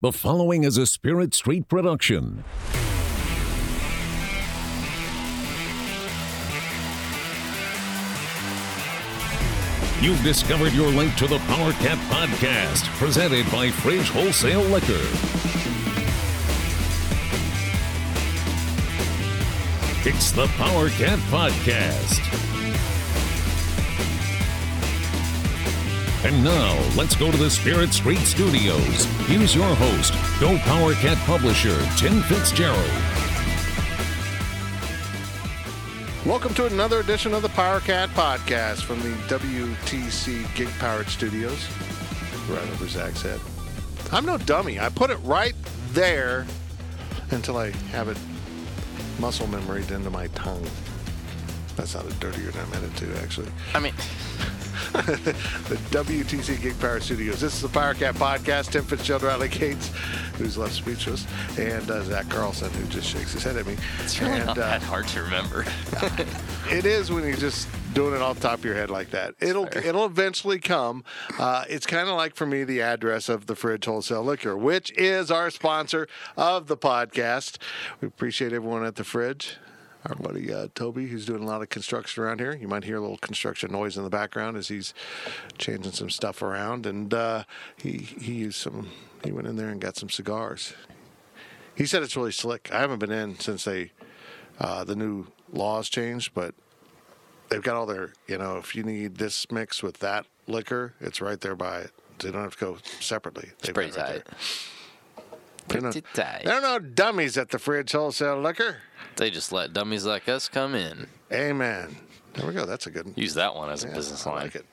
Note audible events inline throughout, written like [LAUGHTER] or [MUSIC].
The following is a Spirit Street production. You've discovered your link to the Power Cat Podcast, presented by Fridge Wholesale Liquor. It's the Power Cat Podcast. And now, let's go to the Spirit Street Studios. Here's your host, Go Power Cat publisher, Tim Fitzgerald. Welcome to another edition of the Power Cat Podcast from the WTC Gig Powered Studios. Right over Zach's head. I'm no dummy. I put it right there until I have it muscle memoried into my tongue. That sounded dirtier than I meant it to, actually. I mean, [LAUGHS] the WTC Gig Power Studios. This is the Power Cat Podcast. Tim Fitzgerald, Riley Gates, who's left speechless, and uh, Zach Carlson, who just shakes his head at me. it's really and, not uh, that hard to remember. [LAUGHS] It is when you're just doing it off the top of your head like that. It'll it'll eventually come. Uh, it's kind of like for me the address of the Fridge Wholesale Liquor, which is our sponsor of the podcast. We appreciate everyone at the Fridge. Our buddy uh, Toby, who's doing a lot of construction around here. You might hear a little construction noise in the background as he's changing some stuff around, and uh, he he used some. He went in there and got some cigars. He said it's really slick. I haven't been in since they uh, the new laws changed, but they've got all their, you know, if you need this mix with that liquor, it's right there by it. They don't have to go separately. They've pretty right tight. there. They're no- Pretty tight. There are no dummies at the fridge wholesale liquor. They just let dummies like us come in. Amen. There we go. That's a good one. Use that one as a Yeah, business I line. like it.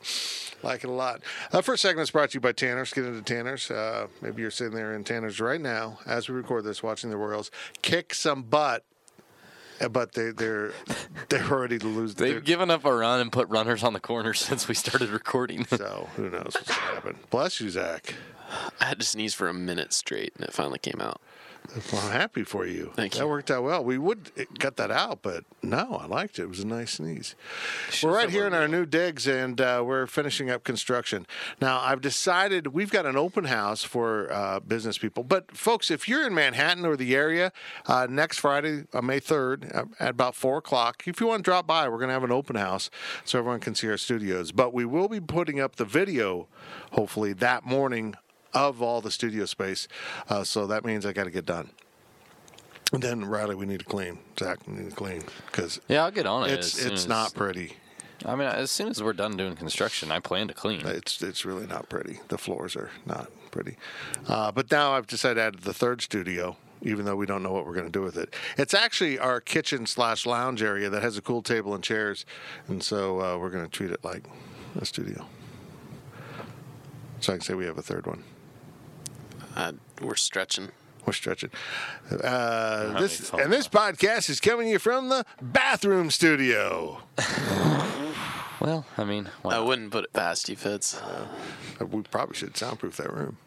Like it a lot. Uh, first segment is brought to you by Tanner's. Get into Tanner's. Uh, maybe you're sitting there in Tanner's right now as we record this, watching the Royals kick some butt. uh, But they, they're [LAUGHS] they're already to lose. They've they're- given up a run and put runners on the corner [LAUGHS] since we started recording. [LAUGHS] so who knows what's going to happen. Bless you, Zach. I had to sneeze for a minute straight, and it finally came out. Well, I'm happy for you. Thank that you. worked out well. We would cut that out, but no, I liked it. It was a nice sneeze. We're right here in our new digs, and uh, we're finishing up construction. Now, I've decided we've got an open house for uh, business people. But, folks, if you're in Manhattan or the area, uh, next Friday, uh, May 3rd, uh, at about 4 o'clock, if you want to drop by, we're going to have an open house so everyone can see our studios. But we will be putting up the video, hopefully, that morning of all the studio space. Uh, so that means I got to get done. And then Riley, we need to clean. Zach, we need to clean because Yeah, I'll get on it. it's it's as- not pretty. I mean, as soon as we're done doing construction, I plan to clean. It's it's really not pretty. The floors are not pretty. Uh, but now I've decided to add the third studio, even though we don't know what we're going to do with it. It's actually our kitchen slash lounge area that has a cool table and chairs, and so uh, we're going to treat it like a studio. So I can say we have a third one. Uh, we're stretching. We're stretching. Uh, this and this podcast is coming to you from the bathroom studio. Well, I mean, why I wouldn't put it past you, Fitz. Uh, We probably should soundproof that room.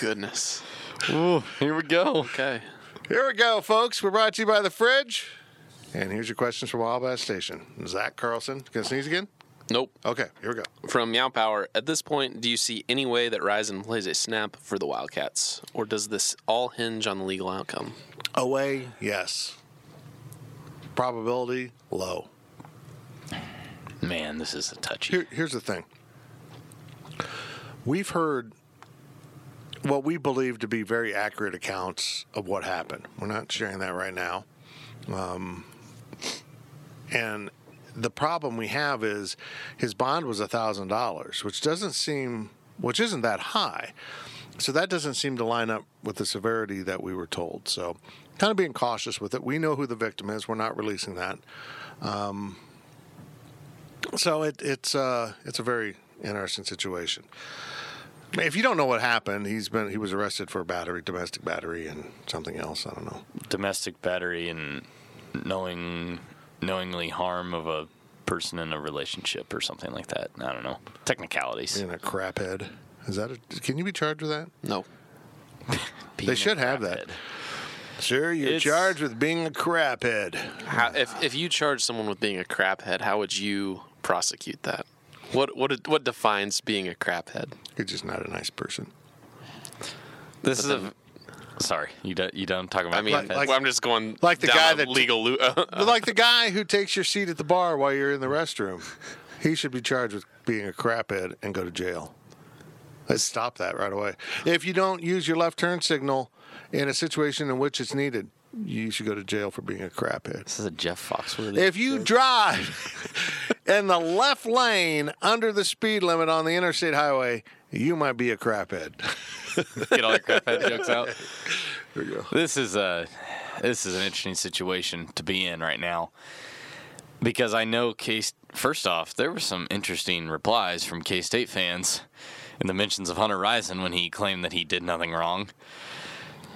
Goodness. Ooh, here we go. Okay. Here we go, folks. We're brought to you by the fridge. And here's your questions from Wild Bass Station. Zach Carlson. Gonna sneeze again? Nope. Okay, here we go. From Meow Power, at this point, do you see any way that Rison plays a snap for the Wildcats? Or does this all hinge on the legal outcome? Away, yes. Probability, low. Man, this is a touchy. Here, here's the thing. We've heard what we believe to be very accurate accounts of what happened. We're not sharing that right now. Um, and the problem we have is his bond was $1,000, which doesn't seem, which isn't that high. So that doesn't seem to line up with the severity that we were told. So kind of being cautious with it. We know who the victim is. We're not releasing that. So it, it's uh, it's a very interesting situation. If you don't know what happened, he's been he was arrested for battery, domestic battery, and something else. I don't know. Domestic battery and knowing knowingly harm of a person in a relationship or something like that. I don't know. Technicalities. Being a crap head. Is that? A, can you be charged with that? No. [LAUGHS] They should have that. craphead. Sir, you're It's- charged with being a crap head. How, if, if you charge someone with being a craphead, how would you prosecute that? What what what defines being a craphead? You're just not a nice person. This is a. Sorry, you done, you done talking about I mean, Like- like- well, I'm just going like the down guy that- legal. Lo- [LAUGHS] But like the guy who takes your seat at the bar while you're in the restroom, he should be charged with being a craphead and go to jail. Let's stop that right away. If you don't use your left turn signal in a situation in which it's needed, you should go to jail for being a craphead. This is a Jeff Foxworthy. If you drive [LAUGHS] in the left lane under the speed limit on the interstate highway, you might be a craphead. [LAUGHS] get all your crap head jokes out. [LAUGHS] There you go. This is a this is an interesting situation to be in right now because I know Case. First off, there were some interesting replies from K State fans in the mentions of Hunter Rison when he claimed that he did nothing wrong.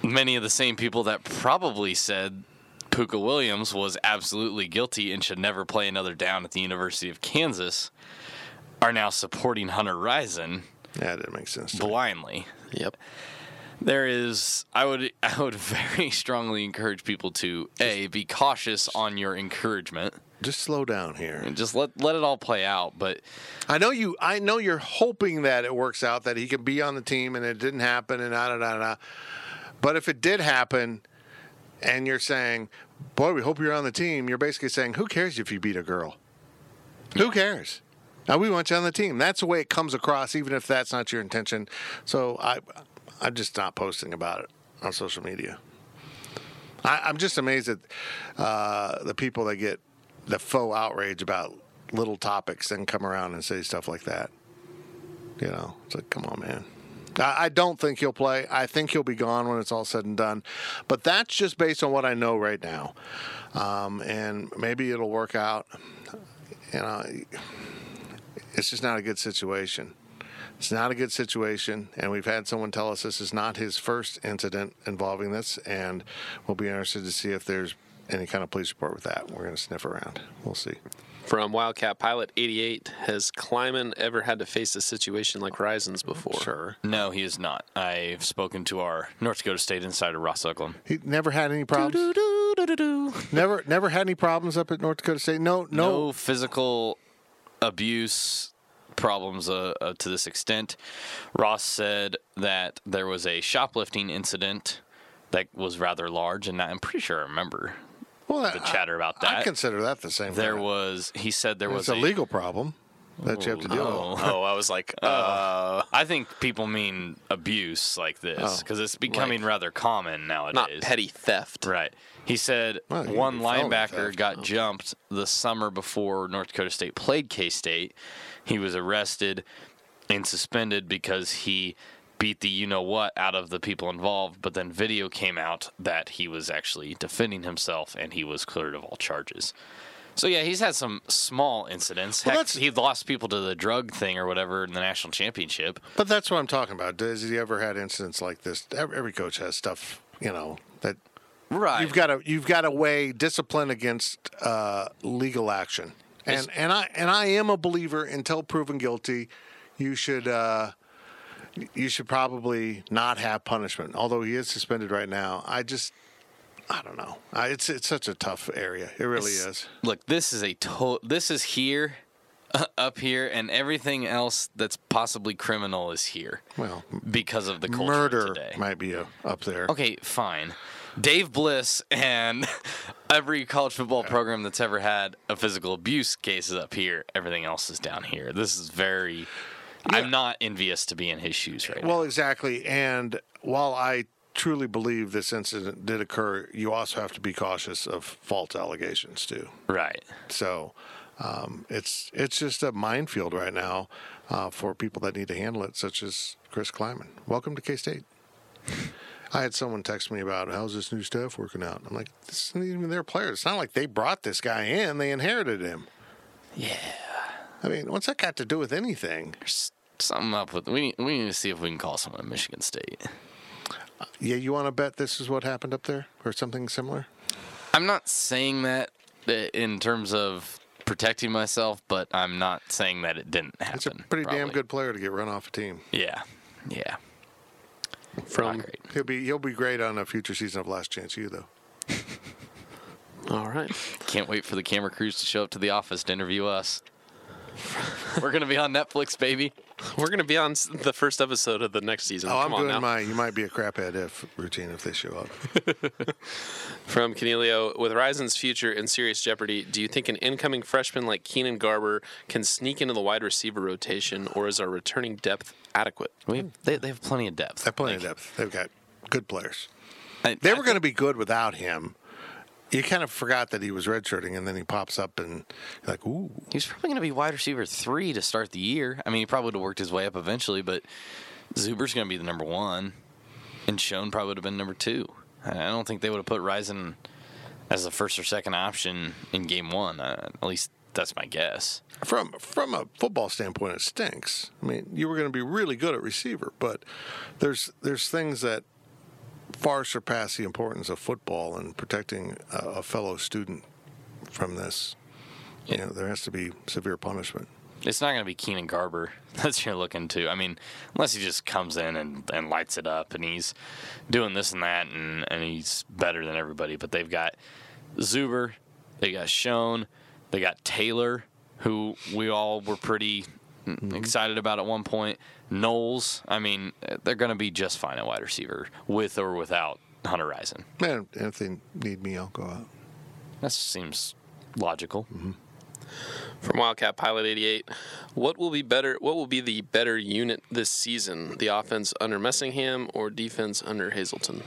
Many of the same people that probably said Pooka Williams was absolutely guilty and should never play another down at the University of Kansas are now supporting Hunter Rison Yeah, that makes sense. blindly yep. there is i would [LAUGHS] i would very strongly encourage people to a be cautious on your encouragement Just slow down here. and just let let it all play out but I know you. I know you're hoping that it works out that he can be on the team, and it didn't happen, and da da da da. But if it did happen, and you're saying, "Boy, we hope you're on the team," you're basically saying, "Who cares if you beat a girl? Who cares?" Now we want you on the team. That's the way it comes across, even if that's not your intention. So I, I'm just not posting about it on social media. I, I'm just amazed at uh, the people that get the faux outrage about little topics and come around and say stuff like that. You know, it's like, come on, man. I, I don't think he'll play. I think he'll be gone when it's all said and done. But that's just based on what I know right now. Um, and maybe it'll work out. You know, it's just not a good situation. It's not a good situation, and we've had someone tell us this is not his first incident involving this, and we'll be interested to see if there's any kind of police report with that. We're going to sniff around. We'll see. From Wildcat Pilot 88, has Klieman ever had to face a situation like Rison's before? Sure. no he has not i've spoken to our north dakota state insider ross uglum He never had any problems. Never, never had any problems up at North Dakota State. No, no, no. physical abuse problems uh, uh, to this extent. Ross said that there was a shoplifting incident that was rather large, and I'm pretty sure I remember Well, the chatter about that. I consider that the same. there thing. was, he said there It's was a legal problem that you have to deal Oh. with. Oh, I was like, uh, I think people mean abuse like this Oh. because it's becoming rather common nowadays. not petty theft. Right. He said Well, one could be felony linebacker theft. got jumped the summer before North Dakota State played K State. He was arrested and suspended because he beat the you know what out of the people involved, but then video came out that he was actually defending himself and he was cleared of all charges. So yeah, he's had some small incidents. Well, Heck, he lost people to the drug thing or whatever in the national championship. But that's what I'm talking about. Has he ever had incidents like this? Every, coach has stuff, you know, that Right. you've got to you've got to weigh discipline against uh, legal action. And and I and I am a believer until proven guilty, you should uh, you should probably not have punishment. Although he is suspended right now, I just I don't know. I, it's it's such a tough area. It really It's- is. Look, this is a to- this is here, uh, up here, and everything else that's possibly criminal is here Well, because of the culture murder today. might be uh up there. Okay, fine. Dave Bliss and [LAUGHS] every college football program that's ever had a physical abuse case is up here. Everything else is down here. This is very. I'm not envious to be in his shoes right now. Well, exactly. And while I truly believe this incident did occur, you also have to be cautious of false allegations too. Right. So um, it's it's just a minefield right now uh, for people that need to handle it, such as Chris Klieman. Welcome to K State. I had someone text me about how's this new staff working out. I'm like, this isn't even their player. It's not like they brought this guy in; they inherited him. Yeah. I mean, what's that got to do with anything? There's something up with. We need, we need to see if we can call someone at Michigan State. Yeah, you want to bet this is what happened up there, or something similar? I'm not saying that uh, in terms of protecting myself, but I'm not saying that it didn't happen. It's a pretty damn good player to get run off a team. Yeah, yeah. From great. He'll be he'll be great on a future season of Last Chance U though. [LAUGHS] all right. Can't wait for the camera crews to show up to the office to interview us. [LAUGHS] We're gonna be on Netflix, baby. We're going to be on s- the first episode of the next season. Oh, I'm Come on doing now. my. You might be a craphead if routine if they show up. [LAUGHS] From Canelio, with Rison's future in serious jeopardy, do you think an incoming freshman like Keenan Garber can sneak into the wide receiver rotation, or is our returning depth adequate? We have, they, they have plenty of depth. They have plenty Like, of depth. They've got good players. I- They I were going to be good without him. You kind of forgot that he was redshirting, and then he pops up and you're like, ooh. He was probably going to be wide receiver three to start the year. I mean, he probably would have worked his way up eventually, but Zuber's going to be the number one, and Schoen probably would have been number two. I I don't think they would have put Rison as the first or second option in game one. Uh, at least that's my guess. From from a football standpoint, it stinks. I mean, you were going to be really good at receiver, but there's there's things that far surpass the importance of football and protecting a, a fellow student from this. You know, there has to be severe punishment. It's not going to be Keenan Garber [LAUGHS] that you're looking to. I mean, unless he just comes in and, and lights it up and he's doing this and that and, and he's better than everybody. But they've got Zuber, they got Schoen, they got Taylor, who we all were pretty Mm-hmm. excited about at one point. Knowles, I mean, they're going to be just fine at wide receiver with or without Hunter Rison. Man, if they need me, I'll go out. That seems logical. Mm-hmm. From Wildcat Pilot 88, what will be better? What will be the better unit this season? The offense under Messingham or defense under Hazleton?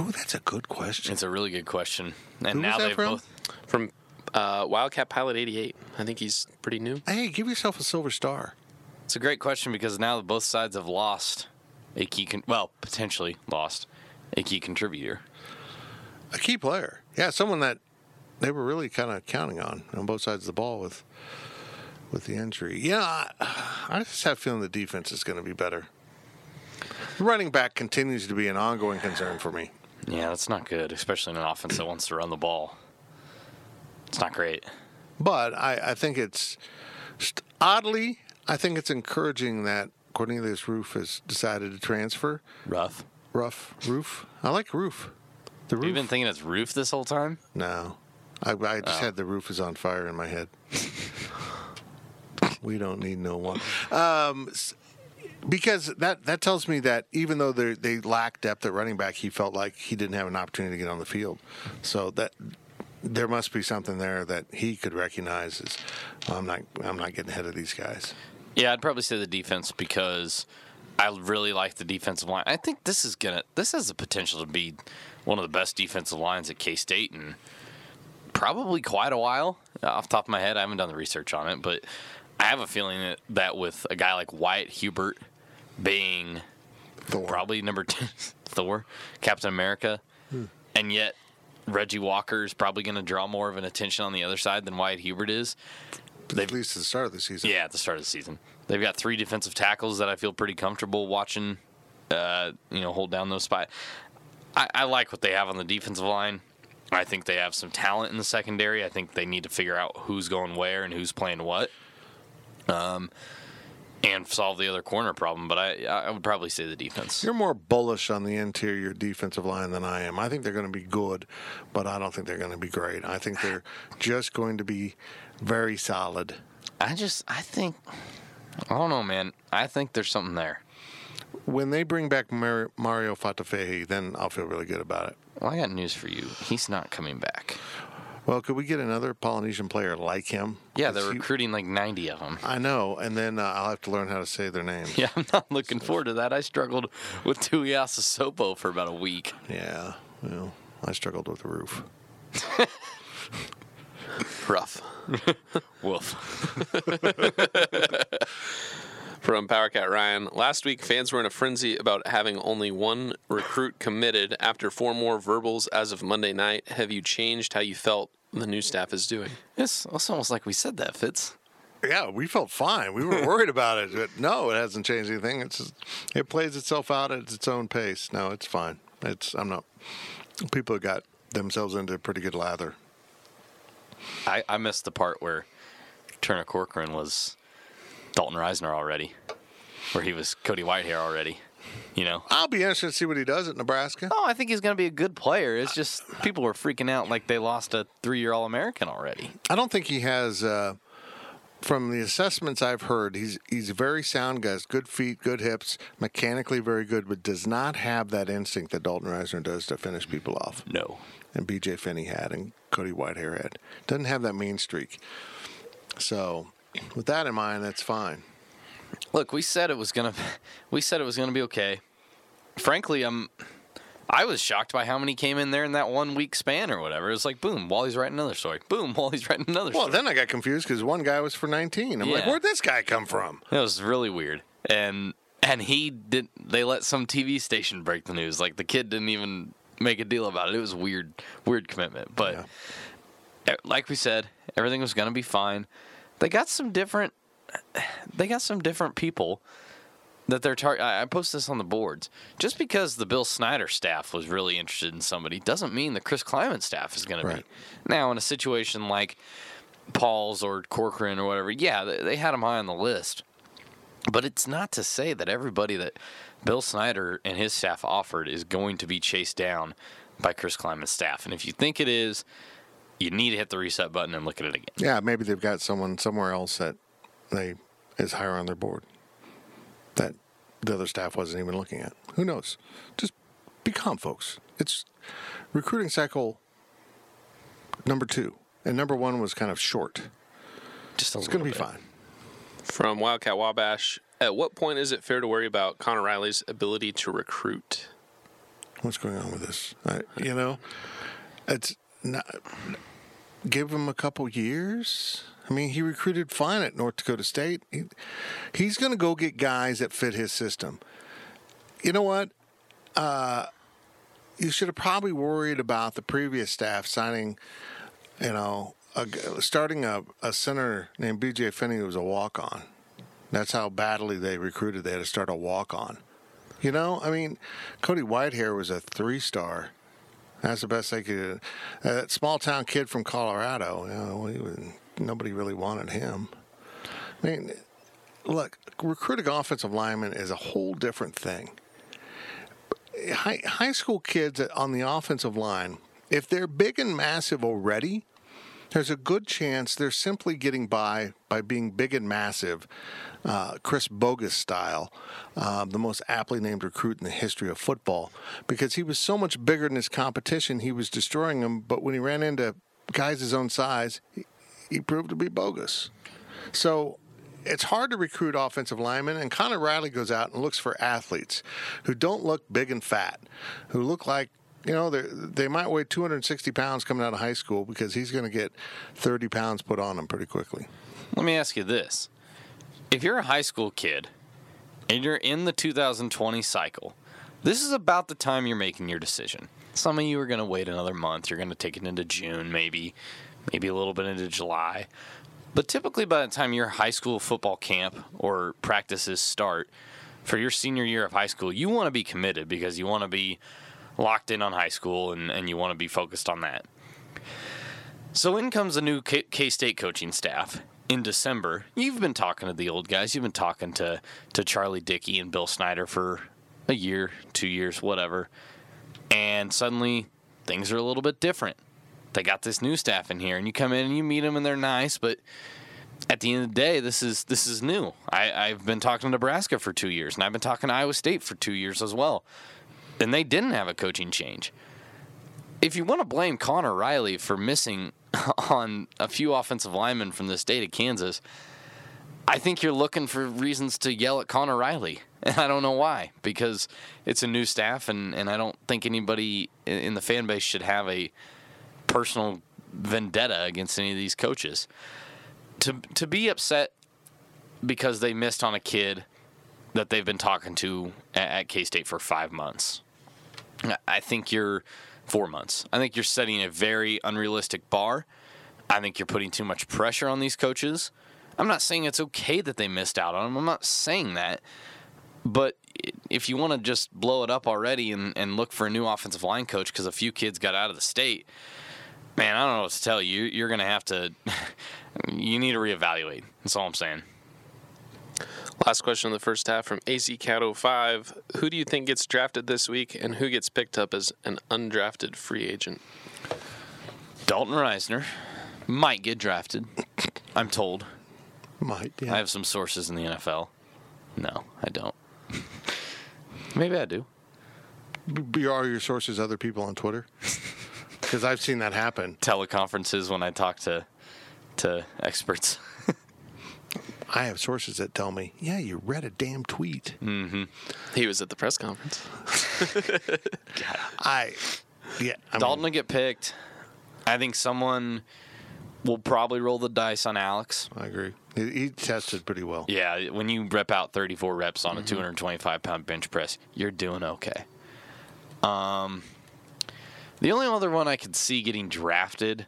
Oh, that's a good question. It's a really good question. And Who now that they've both. From uh, Wildcat Pilot 88, I think he's pretty new. Hey, give yourself a silver star. It's a great question because now both sides have lost a key, con- well, potentially lost a key contributor. A key player. Yeah, someone that they were really kind of counting on on both sides of the ball with with the injury. Yeah, I, I just have a feeling the defense is going to be better. Running back continues to be an ongoing concern for me. Yeah, that's not good, especially in an offense that wants to run the ball. It's not great. But I, I think it's oddly, I think it's encouraging that Cornelius Roof has decided to transfer. Rough. Rough Roof. I like Roof. The roof. You've been thinking it's roof this whole time? No, I, I just Oh. had the roof is on fire in my head. [LAUGHS] we don't need no one. Um, because that, that tells me that even though they they lack depth at running back, he felt like he didn't have an opportunity to get on the field. So that there must be something there that he could recognize as I'm not I'm not getting ahead of these guys. Yeah, I'd probably say the defense because I really like the defensive line. I think this is gonna this has the potential to be one of the best defensive lines at K State and probably quite a while. Off the top of my head, I haven't done the research on it, but I have a feeling that, that with a guy like Wyatt Hubert being Thor. probably number [LAUGHS] two, Thor, Captain America, hmm. and yet Reggie Walker is probably going to draw more of an attention on the other side than Wyatt Hubert is. They've, at least at the start of the season. Yeah, at the start of the season, they've got three defensive tackles that I feel pretty comfortable watching. Uh, you know, hold down those spots. I, I like what they have on the defensive line. I think they have some talent in the secondary. I think they need to figure out who's going where and who's playing what, um, and solve the other corner problem. But I, I would probably say the defense. You're more bullish on the interior defensive line than I am. I think they're going to be good, but I don't think they're going to be great. I think they're just going to be very solid. I just, I think, I don't know, man. I think there's something there. When they bring back Mar- Mario Fatafehi, then I'll feel really good about it. Well, I got news for you. He's not coming back. Well, could we get another Polynesian player like him? Yeah, they're he- recruiting like 90 of them. I know, and then uh, I'll have to learn how to say their names. Yeah, [LAUGHS] I'm not looking forward to that. I struggled with Tuiasa Sopo for about a week. Yeah, well, I struggled with the roof. [LAUGHS] Rough. [LAUGHS] Woof. From Powercat Ryan, last week fans were in a frenzy about having only one recruit committed after four more verbals as of Monday night. Have you changed how you felt the new staff is doing? It's, it's almost like we said that, Fitz. Yeah, we felt fine. We were worried about it, but no, it hasn't changed anything. It's just, it plays itself out at its own pace. No, it's fine. It's I'm not. People have got themselves into pretty good lather. I, I missed the part where Turner Corcoran was Dalton Risner already, where he was Cody Whitehair already. You know? I'll be interested to see what he does at Nebraska. Oh, I think he's going to be a good player. It's just people were freaking out like they lost a three year All American already. I don't think he has uh, from the assessments I've heard, he's he's a very sound guy, has good feet, good hips, mechanically very good, but does not have that instinct that Dalton Risner does to finish people off. No. And BJ Finney had, and Cody Whitehair had. Doesn't have that mean streak. So, with that in mind, that's fine. Look, we said it was gonna. [LAUGHS] We said it was gonna be okay. Frankly, I'm. I was shocked by how many came in there in that one week span or whatever. It was like, boom, Wally's writing another story. Boom, [LAUGHS] Wally's writing another Well, story. then I got confused because one guy was for 19. I'm like, where'd this guy come from? It was really weird. And and he did they let some TV station break the news. Like the kid didn't even make a deal about it. It was weird weird commitment. But eh, like we said, everything was going to be fine. They got some different they got some different people that they're tar- I I posted this on the boards. Just because the Bill Snyder staff was really interested in somebody doesn't mean the Chris Klieman staff is going to be. Now, in a situation like Paul's or Corcoran or whatever, yeah, they, they had him high on the list. But it's not to say that everybody that Bill Snyder and his staff offered is going to be chased down by Chris Klieman's staff. And if you think it is, you need to hit the reset button and look at it again. Yeah, maybe they've got someone somewhere else that they is higher on their board that the other staff wasn't even looking at. Who knows? Just be calm, folks. It's recruiting cycle number two, and number one was kind of short. Just a It's going to be fine. From Wildcat Wabash, at what point is it fair to worry about Conor Riley's ability to recruit? What's going on with this? I, you know, it's not. Give him a couple years. I mean, he recruited fine at North Dakota State. He, he's going to go get guys that fit his system. You know what? Uh, you should have probably worried about the previous staff signing, you know, a, starting a, a center named BJ Finney who was a walk on. That's how badly they recruited. They had to start a walk on. You know, I mean, Cody Whitehair was a three star. That's the best they could. Uh, that small town kid from Colorado, you know, he was, nobody really wanted him. I mean, look, recruiting offensive linemen is a whole different thing. High, high school kids on the offensive line, if they're big and massive already, there's a good chance they're simply getting by by being big and massive, uh, Chris Bogus style, uh, the most aptly named recruit in the history of football, because he was so much bigger than his competition, he was destroying them. But when he ran into guys his own size, he, he proved to be bogus. So it's hard to recruit offensive linemen, and Conor Riley goes out and looks for athletes who don't look big and fat, who look like you know they might weigh 260 pounds coming out of high school because he's going to get 30 pounds put on him pretty quickly. Let me ask you this. If you're a high school kid and you're in the 2020 cycle, this is about the time you're making your decision. Some of you are going to wait another month. You're going to take it into June, maybe, maybe a little bit into July. But typically, by the time your high school football camp or practices start for your senior year of high school, you want to be committed because you want to be locked in on high school and, and you want to be focused on that. So in comes a new K State coaching staff in December. You've been talking to the old guys. You've been talking to to Charlie Dickey and Bill Snyder for a year, two years, whatever. And suddenly things are a little bit different. They got this new staff in here, and you come in and you meet them, and they're nice, but at the end of the day, this is this is new. I, I've been talking to Nebraska for two years, and I've been talking to Iowa State for two years as well, and they didn't have a coaching change. If you want to blame Conor Riley for missing [LAUGHS] on a few offensive linemen from the state of Kansas, I think you're looking for reasons to yell at Conor Riley. [LAUGHS] And I don't know why, because it's a new staff, and, and I don't think anybody in the fan base should have a personal vendetta against any of these coaches. To, to be upset because they missed on a kid that they've been talking to at, K State for five months, I- I think you're four months. I think you're setting a very unrealistic bar. I think you're putting too much pressure on these coaches. I'm not saying it's okay that they missed out on them. I'm not saying that. But if you want to just blow it up already and, and look for a new offensive line coach because a few kids got out of the state, man, I don't know what to tell you. You're going to have to, [LAUGHS] you need to reevaluate. That's all I'm saying. Last question of the first half from AC Cat 05. Who do you think gets drafted this week, and who gets picked up as an undrafted free agent? Dalton Risner might get drafted, I'm told. Might. Yeah. I have some sources in the NFL. No, I don't. [LAUGHS] Maybe I do. B- are your sources other people on Twitter? [LAUGHS] Because I've seen that happen. Teleconferences when I talk to to experts. I have sources that tell me, "Yeah, you read a damn tweet." He was at the press conference. [LAUGHS] I, yeah, I Dalton mean, will get picked. I think someone will probably roll the dice on Alex. I agree. He, he tested pretty well. Yeah, when you rep out 34 reps on a 225 pound bench press, you're doing okay. Um, the only other one I could see getting drafted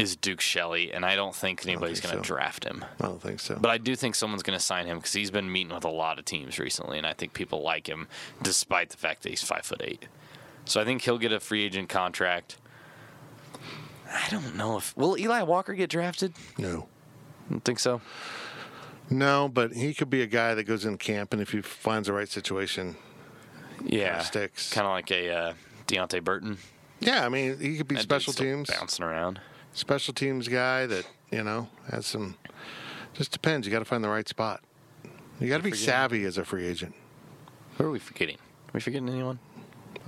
is Duke Shelley, and I don't think anybody's going to so. draft him. I don't think so. But I do think someone's going to sign him because he's been meeting with a lot of teams recently, and I think people like him despite the fact that he's five foot eight. So I think he'll get a free agent contract. I don't know if will Eli Walker get drafted. no, I don't think so. no, but he could be a guy that goes in camp, and if he finds the right situation, Yeah, sticks. Kind of like a uh, Deontay Burton. yeah, I mean, he could be That special teams, bouncing around. Special teams guy that you know has some. Just depends. You got to find the right spot. You got to be forgetting. savvy as a free agent. Who are we forgetting? Are we forgetting anyone?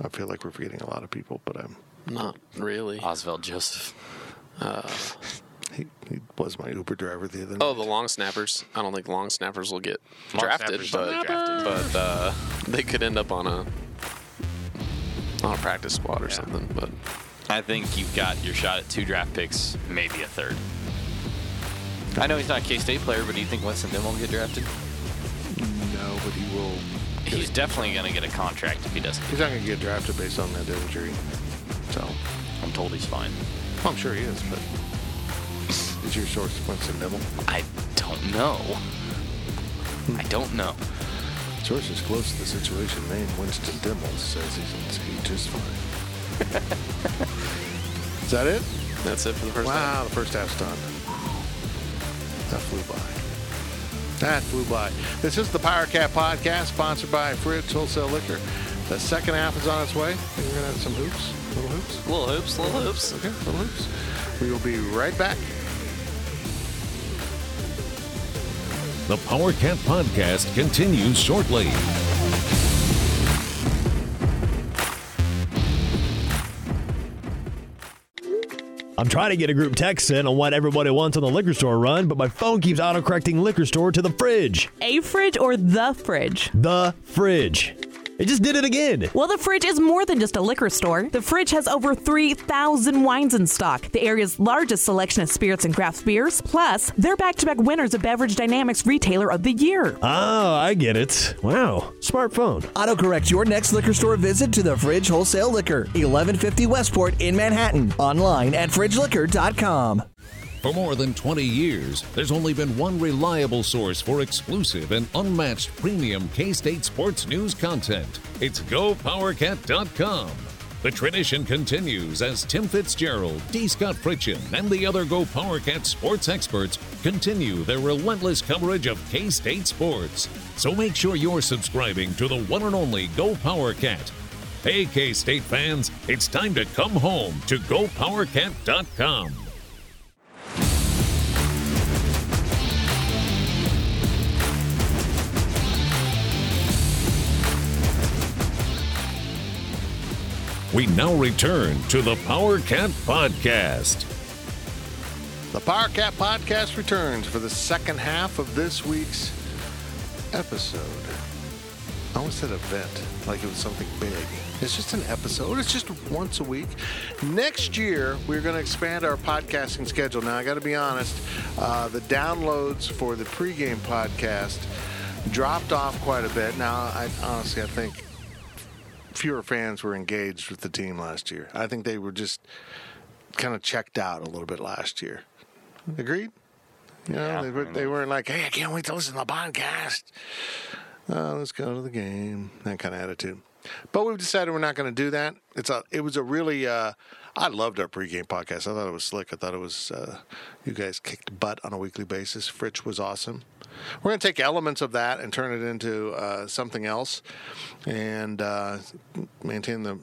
I feel like we're forgetting a lot of people, but I'm. Not really. Oswald Joseph. He, he was my Uber driver the other night. Oh, the long snappers. I don't think long snappers will get Long drafted, but drafted. but uh, they could end up on a on a practice squad or something. But I think you've got your shot at two draft picks, maybe a third. I know he's not a K State player, but do you think Winston Dimel will get drafted? no, but he will. He's definitely going to get a contract if he doesn't. He's not going to get drafted based on that injury. So, I'm told he's fine. well, I'm sure he is, but [LAUGHS] is your source Winston Nibble? I don't know. Hmm. I don't know. Sources close to the situation named Winston Dimel says he's, he's just fine. [LAUGHS] is that it? that's it for the first half. Wow, the first half's done. That flew by. That flew by. This is the Power Cat Podcast, sponsored by Fridge Wholesale Liquor. The second half is on its way. We're going to have some hoops, little hoops. Little hoops, little hoops. Okay, little hoops. We will be right back. The Power Cat Podcast continues shortly. I'm trying to get a group text in on what everybody wants on the liquor store run, but my phone keeps autocorrecting liquor store to the fridge. A fridge or the fridge? The fridge. It just did it again. Well, the fridge is more than just a liquor store. The fridge has over 3,000 wines in stock, the area's largest selection of spirits and craft beers. Plus, they're back to back winners of Beverage Dynamics Retailer of the Year. Oh, I get it. Wow. Smartphone. Autocorrect your next liquor store visit to the Fridge Wholesale Liquor, 1150 Westport in Manhattan. Online at fridgeliquor.com. For more than 20 years, there's only been one reliable source for exclusive and unmatched premium K State sports news content. It's GoPowerCat.com. The tradition continues as Tim Fitzgerald, D. Scott Fritchen, and the other Go PowerCat sports experts continue their relentless coverage of K State sports. So make sure you're subscribing to the one and only Go PowerCat. Hey, K State fans, it's time to come home to GoPowerCat.com. We now return to the Power Cat Podcast. The Power Cat Podcast returns for the second half of this week's episode. I almost said event, like it was something big. It's just an episode. It's just once a week. Next year, we're going to expand our podcasting schedule. Now, I got to be honest, uh, the downloads for the pregame podcast dropped off quite a bit. Now, I honestly, I think fewer fans were engaged with the team last year. I think they were just kind of checked out a little bit last year. Agreed? You know, Yeah, they, were, they weren't like, hey, I can't wait to listen to the podcast. Uh, let's go to the game. That kind of attitude. But we've decided we're not going to do that. It's a. It was a really. Uh, I loved our pregame podcast. I thought it was slick. I thought it was. Uh, you guys kicked butt on a weekly basis. Fritch was awesome. We're going to take elements of that and turn it into uh, something else, and uh, maintain the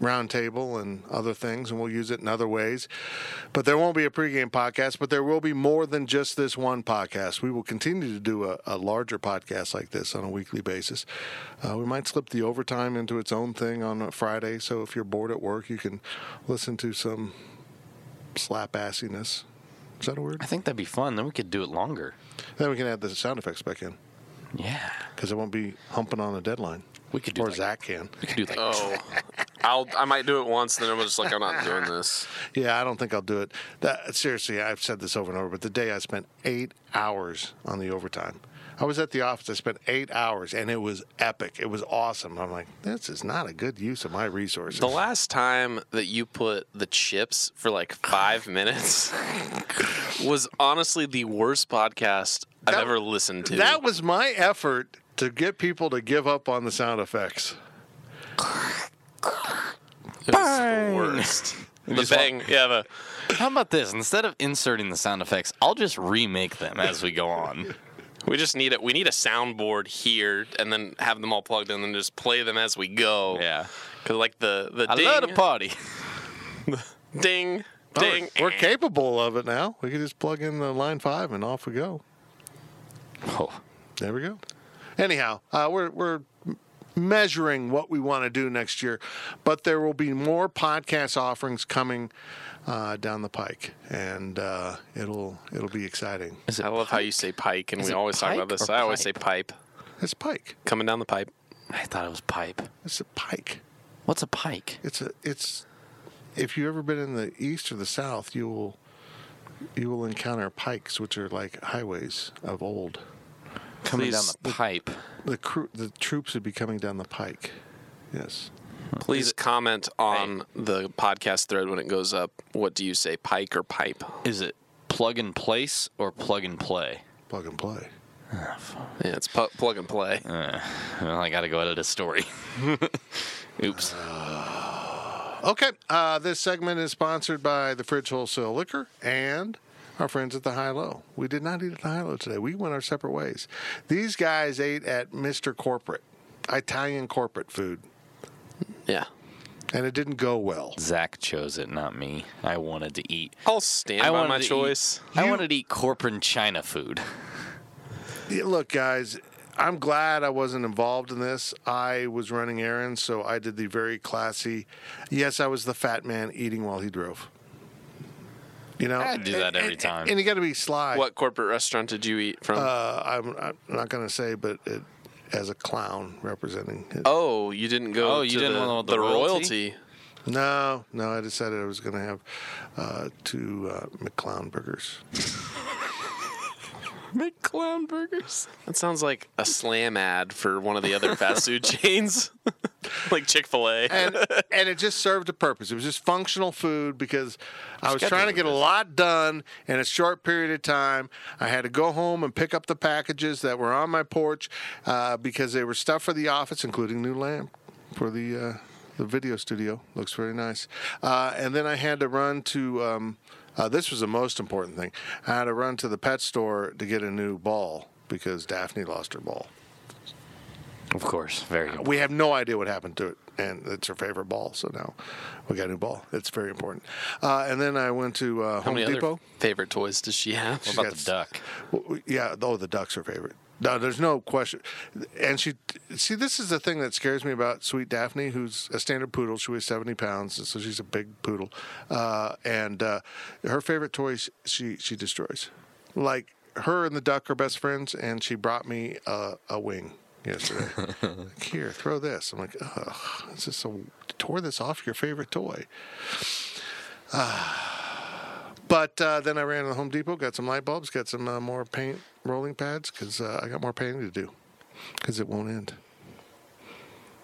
roundtable and other things, and we'll use it in other ways. But there won't be a pregame podcast, but there will be more than just this one podcast. We will continue to do a, a larger podcast like this on a weekly basis. Uh, we might slip the overtime into its own thing on a Friday, so if you're bored at work, you can listen to some slap assiness. Is that a word? I think that'd be fun. Then we could do it longer. Then we can add the sound effects back in Yeah. because it won't be humping on a deadline. We could do that. or like- Zach can. We could do like Oh, [LAUGHS] I'll I might do it once, then I'm just like I'm not doing this. [LAUGHS] Yeah, I don't think I'll do it. That, seriously, I've said this over and over, but the day I spent eight hours on the overtime. I was at the office. I spent eight hours, and it was epic. It was awesome. I'm like, this is not a good use of my resources. The last time that you put the chips for like five [LAUGHS] minutes was honestly the worst podcast I've ever listened to. that was my effort to get people to give up on the sound effects. It was the worst. [LAUGHS] The just bang, yeah, the How about this? Instead of inserting the sound effects, I'll just remake them as we go on. [LAUGHS] we just need it. We need a soundboard here, and then have them all plugged in, and just play them as we go. Yeah. Cause like the the I ding, love to party. [LAUGHS] ding, Oh, ding. We're capable of it now. We can just plug in the line five, and off we go. Oh, There we go. Anyhow, uh, we're we're measuring what we want to do next year, but there will be more podcast offerings coming uh, down the pike, and uh, it'll it'll be exciting. is it I love how you say pike, and Is we always talk about this. I always say pipe? pipe It's pike. coming down the pipe. I thought it was pipe. It's a pike. What's a pike? It's a it's. If you've ever been in the east or the south, you will you will encounter pikes, which are like highways of old. Coming Please- down the pipe. The cru- the troops would be coming down the pike. Yes. Please comment on the podcast thread when it goes up. What do you say, pike or pipe? Is it plug and place or plug and play? Plug and play. Yeah, it's pu- plug and play. Uh, well, I got to go edit a story. [LAUGHS] Oops. Okay, uh, this segment is sponsored by the Fridge Wholesale Liquor and our friends at the High Low. We did not eat at the High Low today. We went our separate ways. These guys ate at Mr. Corporate, Italian corporate food, Yeah. and it didn't go well. Zach chose it, not me. I wanted to eat. I'll stand I by wanted my to eat- choice. I wanted to eat corporate China food. Yeah, Look, guys, I'm glad I wasn't involved in this. I was running errands, so I did the very classy. Yes, I was the fat man eating while he drove. You know, I do that And- every and- time. And you got to be sly. What corporate restaurant did you eat from? Uh, I'm, I'm not going to say, but it, as a clown representing it. oh, you didn't go. Oh, you didn't the, want the the royalty? royalty. No, no, I decided I was going to have uh, two uh, McClown burgers. [LAUGHS] McClown burgers. That sounds like a slam ad for one of the other fast food chains, [LAUGHS] [LAUGHS] like Chick Fil A. and [LAUGHS] and it just served a purpose. It was just functional food because I was trying to get a lot done in a short period of time. I had to go home and pick up the packages that were on my porch uh, because they were stuff for the office, including new lamp for the. Uh, the video studio looks very nice, uh, and then I had to run to. Um, uh, this was the most important thing. I had to run to the pet store to get a new ball because Daphne lost her ball. Of course, very good. We have no idea what happened to it, and it's her favorite ball. So now we got a new ball. It's very important. Uh, and then I went to uh, How Home many Depot. other favorite toys does she have? What about the duck? Well, Yeah, oh, the duck's her favorite. No, there's no question. And she, see, this is the thing that scares me about Sweet Daphne, who's a standard poodle. She weighs 70 pounds, so she's a big poodle. Uh, and uh, her favorite toys she she destroys. Like her and the duck are best friends, and she brought me a, a wing yesterday. like, [LAUGHS] Here, throw this. I'm like, ugh, it's just so tore this off your favorite toy. [SIGHS] But uh, then I ran to the Home Depot, got some light bulbs, got some uh, more paint rolling pads because uh, I got more painting to do because it won't end.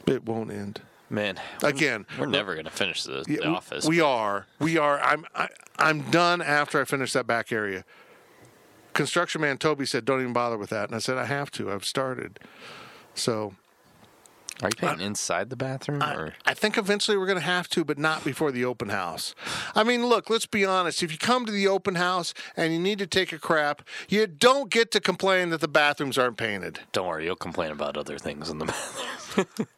It won't end. Man, Again, we're never gonna finish the, Yeah, the we- office. We are. We are. I'm. I, I'm done after I finish that back area. Construction man Toby said, "Don't even bother with that," and I said, "I have to. I've started." So Are you painting inside the bathroom or? I think eventually we're going to have to, but not before the open house. I mean, look, let's be honest. If you come to the open house and you need to take a crap, you don't get to complain that the bathrooms aren't painted. Don't worry, you'll complain about other things in the [LAUGHS] bathroom.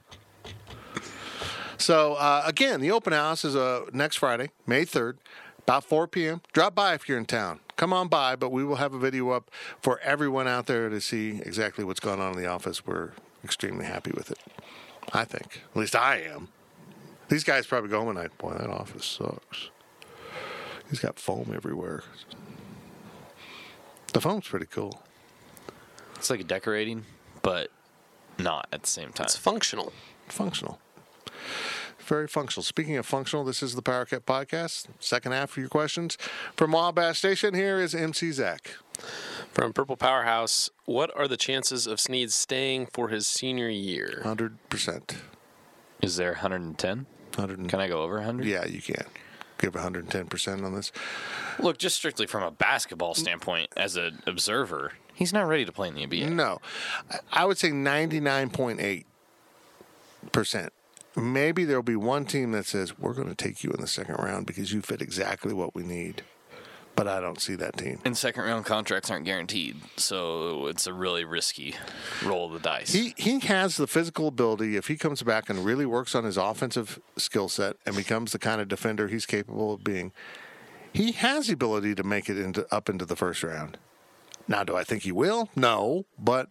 So uh, again, the open house is uh, next Friday, May third, about 4 p.m. Drop by if you're in town. Come on by, but we will have a video up for everyone out there to see exactly what's going on in the office. We're extremely happy with it. I think, at least I am. These guys probably go home and boy, that office sucks. He's got foam everywhere. The foam's pretty cool. It's like decorating, but not at the same time. It's functional. Functional. Very functional. Speaking of functional, this is the Power Cat Podcast. Second half of your questions. From Wabash Station, here is MC Zach. From Purple Powerhouse, what are the chances of Sneed staying for his senior year? 100%. Is there 110? 100 Can I go over 100? Yeah, you can. Give 110% on this. Look, just strictly from a basketball standpoint, as an observer, he's not ready to play in the NBA. No. I- I would say 99.8%. Maybe there'll be one team that says, we're going to take you in the second round because you fit exactly what we need. But I don't see that team. And second round contracts aren't guaranteed, so it's a really risky roll of the dice. He he has the physical ability. If he comes back and really works on his offensive skill set and becomes the kind of defender he's capable of being, he has the ability to make it into up into the first round. Now, do I think he will? No, but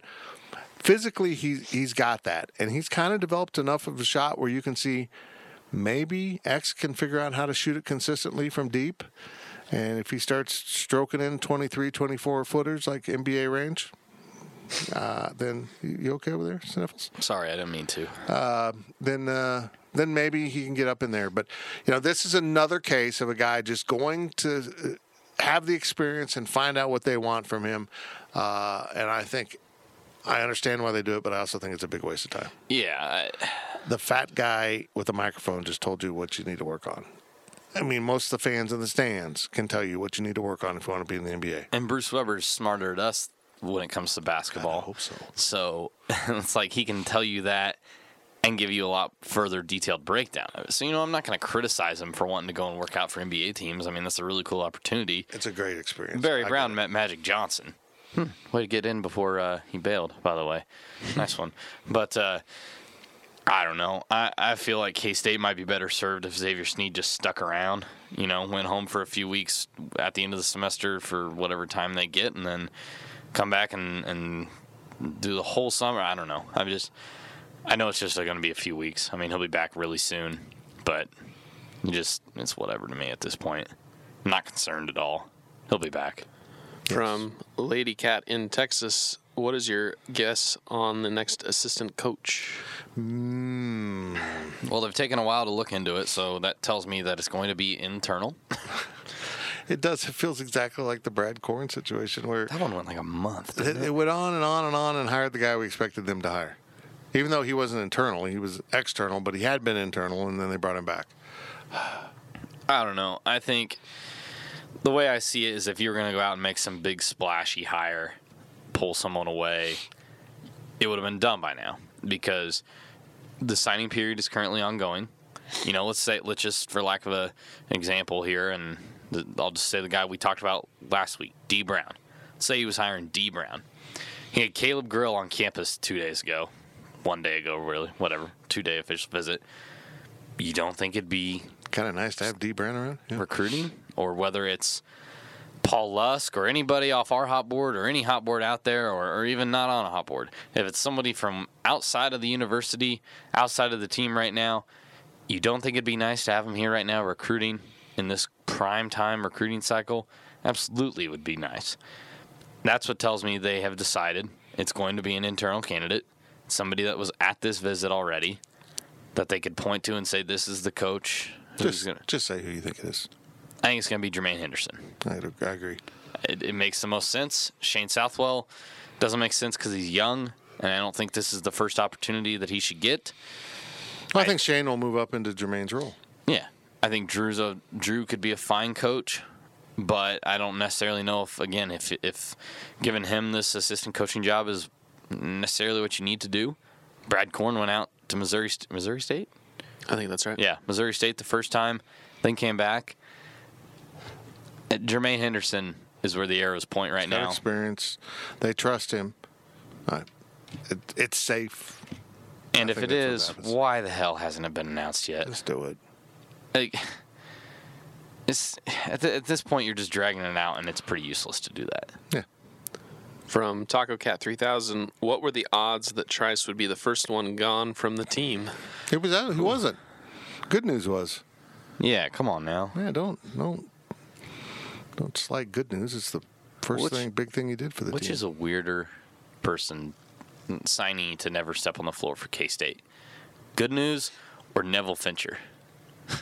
physically he's he's got that, and he's kind of developed enough of a shot where you can see maybe X can figure out how to shoot it consistently from deep. And if he starts stroking in 23, 24 footers like NBA range, uh, then you okay over there, Sniffles? Sorry, I didn't mean to. then uh, then maybe he can get up in there. But you know, this is another case of a guy just going to uh, have the experience and find out what they want from him. Uh, and I think I understand why they do it, but I also think it's a big waste of time. yeah, I, The fat guy with the microphone just told you what you need to work on. I mean, most of the fans in the stands can tell you what you need to work on if you want to be in the NBA. and Bruce Weber's smarter than us when it comes to basketball. I hope so. So [LAUGHS] it's like he can tell you that and give you a lot further detailed breakdown of it. So you know, I'm not going to criticize him for wanting to go and work out for NBA teams. I mean, that's a really cool opportunity. It's a great experience. Barry Brown met Magic Johnson. Way to get in before uh, he bailed, by the way. [LAUGHS] nice one. But uh, I don't know. I, I feel like K State might be better served if Xavier Sneed just stuck around, you know, went home for a few weeks at the end of the semester for whatever time they get, and then come back and, and do the whole summer. I don't know. I'm just, I know it's just going to be a few weeks. I mean, he'll be back really soon, but just, it's whatever to me at this point. I'm not concerned at all. He'll be back. From Lady Cat in Texas, what is your guess on the next assistant coach? Hmm. Well, they've taken a while to look into it, so that tells me that it's going to be internal. [LAUGHS] It does. It feels exactly like the Brad Korn situation where That one went like a month. it, it went on and on and on and hired the guy we expected them to hire. Even though he wasn't internal, he was external, but he had been internal, and then they brought him back. I don't know. I think the way I see it is if you're going to go out and make some big splashy hire, pull someone away, it would have been done by now because the signing period is currently ongoing. You know, let's say, let's just, for lack of a, an example here, and the, I'll just say the guy we talked about last week, D. Brown. Let's say he was hiring D. Brown. He had Caleb Grill on campus two days ago, one day ago, really, whatever, two day official visit. You don't think it'd be Kind of nice to have D. Brown around. Yeah. recruiting, or whether it's Paul Lusk or anybody off our hot board or any hot board out there, or, or even not on a hot board. If it's somebody from outside of the university, outside of the team right now, you don't think it'd be nice to have him here right now recruiting in this prime time recruiting cycle? Absolutely, it would be nice. That's what tells me they have decided it's going to be an internal candidate, somebody that was at this visit already, that they could point to and say, "This is the coach." Just, gonna-" just say who you think it is. I think it's going to be Jermaine Henderson. I, I agree. It, it makes the most sense. Shane Southwell doesn't make sense because he's young, and I don't think this is the first opportunity that he should get. Well, I think Shane will move up into Jermaine's role. Yeah, I think Drew's a Drew could be a fine coach, but I don't necessarily know if again if if giving him this assistant coaching job is necessarily what you need to do. Brad Korn went out to Missouri Missouri State. I think that's right. Yeah, Missouri State the first time, then came back. Uh, Jermaine Henderson is where the arrows point right now. experience. They trust him. Uh, it, it's safe. And I if think it that's what is, happens. why the hell hasn't it been announced yet? Let's do it. Like, it's at, the, at this point you're just dragging it out, and it's pretty useless to do that. Yeah. From Taco Cat 3000, what were the odds that Trice would be the first one gone from the team? It was out. He wasn't. Good news was. Yeah, come on now. Yeah, don't don't don't slight good news. It's the first Which- thing, big thing he did for the Which team. Which is a weirder person signing to never step on the floor for K State? Good news or Neville Fincher? [LAUGHS]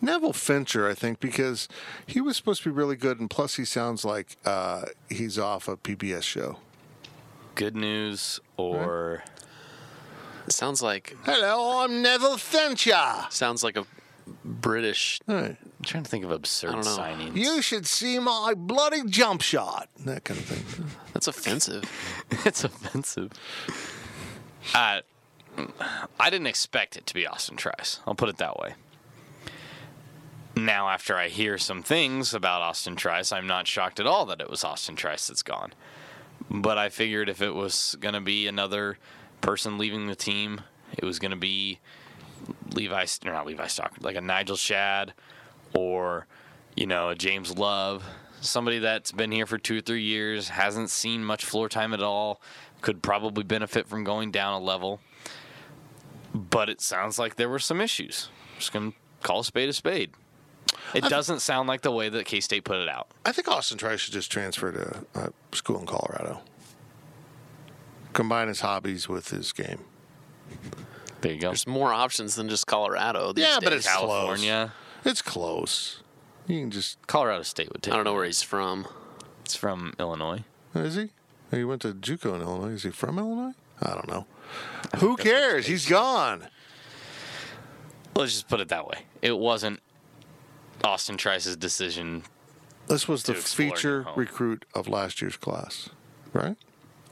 Neville Fincher, I think, because he was supposed to be really good, and plus he sounds like uh, he's off a PBS show. Good news or It sounds like Hello, I'm Neville Fincher. sounds like a British. Hey, I'm trying to think of absurd don't signings. you should see my bloody jump shot. That kind of thing. That's offensive. [LAUGHS] it's offensive. Uh, I didn't expect it to be Austin Trice. I'll put it that way. Now, after I hear some things about Austin Trice, I'm not shocked at all that it was Austin Trice that's gone. But I figured if it was going to be another person leaving the team, it was going to be Levi, or not Levi Stockard, like a Nigel Shadd or, you know, James Love, somebody that's been here for two or three years, hasn't seen much floor time at all, could probably benefit from going down a level. But it sounds like there were some issues. just going to call a spade a spade. It doesn't sound like the way that K State put it out. I think Austin Trice should just transfer to uh, school in Colorado. Combine his hobbies with his game. There you go. There's more options than just Colorado. These Yeah, but it's California. It's close. You can just. Colorado State would take I don't know where he's from. It's from Illinois. Is he? He went to JUCO in Illinois. Is he from Illinois? I don't know. Who cares? He's gone. Let's just put it that way. It wasn't Austin Trice's decision. This was the To explore feature recruit of last year's class, right?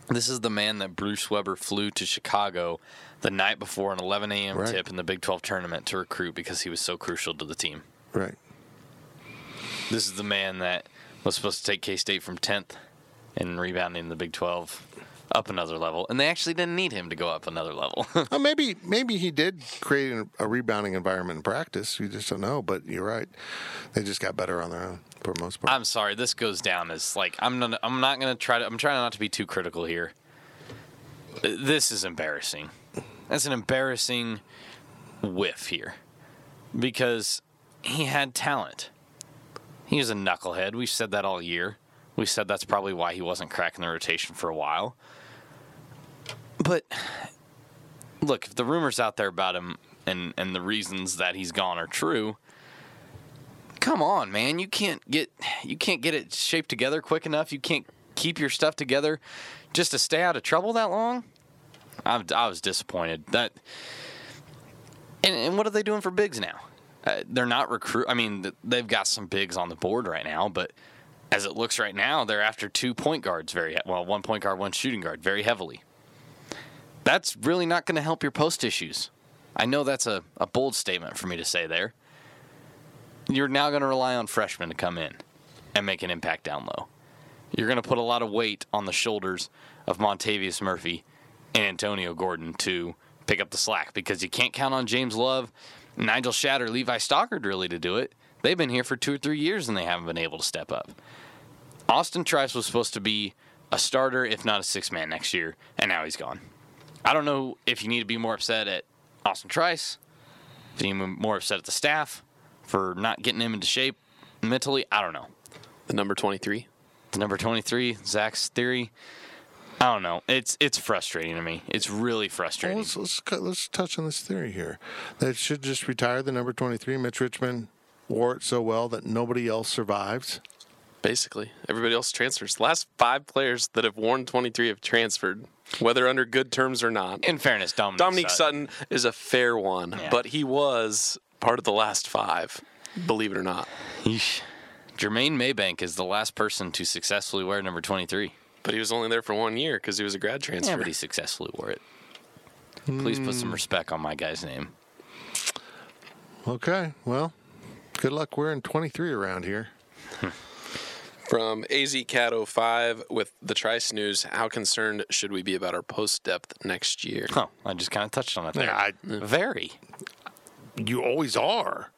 This is the man that Bruce Weber flew to Chicago the night before an 11 a.m. Right. tip in the Big 12 tournament to recruit because he was so crucial to the team. Right. This is the man that was supposed to take K State from 10th and rebounding the Big 12 up another level, and they actually didn't need him to go up another level. [LAUGHS] Well, maybe maybe he did create a, a rebounding environment in practice. You just don't know. But you're right. They just got better on their own for most part. I'm sorry, this goes down as like I'm not. I'm not gonna try to. I'm trying not to be too critical here. This is embarrassing. That's an embarrassing whiff here, because he had talent. He was a knucklehead. We've said that all year. We said that's probably why he wasn't cracking the rotation for a while. But look, if the rumors out there about him and and the reasons that he's gone are true, come on, man. You can't get you can't get it shaped together quick enough. You can't keep your stuff together just to stay out of trouble that long. I, I was disappointed that. And, and what are they doing for bigs now? Uh, they're not recruit. I mean, they've got some bigs on the board right now, but as it looks right now, they're after two point guards very well, one point guard, one shooting guard, very heavily. That's really not going to help your post issues. I know that's a, a bold statement for me to say there you're now going to rely on freshmen to come in and make an impact down low. You're going to put a lot of weight on the shoulders of Montavious Murphy and Antonio Gordon to pick up the slack because you can't count on James Love, Nigel Shadd, Levi Stockard really to do it. They've been here for two or three years and they haven't been able to step up. Austin Trice was supposed to be a starter, if not a six man next year, and now he's gone. I don't know if you need to be more upset at Austin Trice, if you need to be more upset at the staff for not getting him into shape mentally. I don't know. The number 23. The number 23, Zach's theory. I don't know. It's it's frustrating to me. It's really Well, frustrating. let's, let's let's touch on this theory here. They should just retire the number 23. Mitch Richmond wore it so well that nobody else survived. Basically, everybody else transfers. The last five players that have worn 23 have transferred, whether under good terms or not. In fairness, Dominic, Dominique Sutton. Sutton is a fair one, Yeah. but he was part of the last five, believe it or not. Yeesh. Jermaine Maybank is the last person to successfully wear number 23. But he was only there for one year because he was a grad transfer. Yeah, but he successfully wore it. Please put some hmm. respect on my guy's name. Okay, well, good luck wearing 23 around here. [LAUGHS] From AZ Cat 05 with the Trice News, how concerned should we be about our post depth next year? Huh, I just kind of touched on it there. Yeah, I- Very. You always are.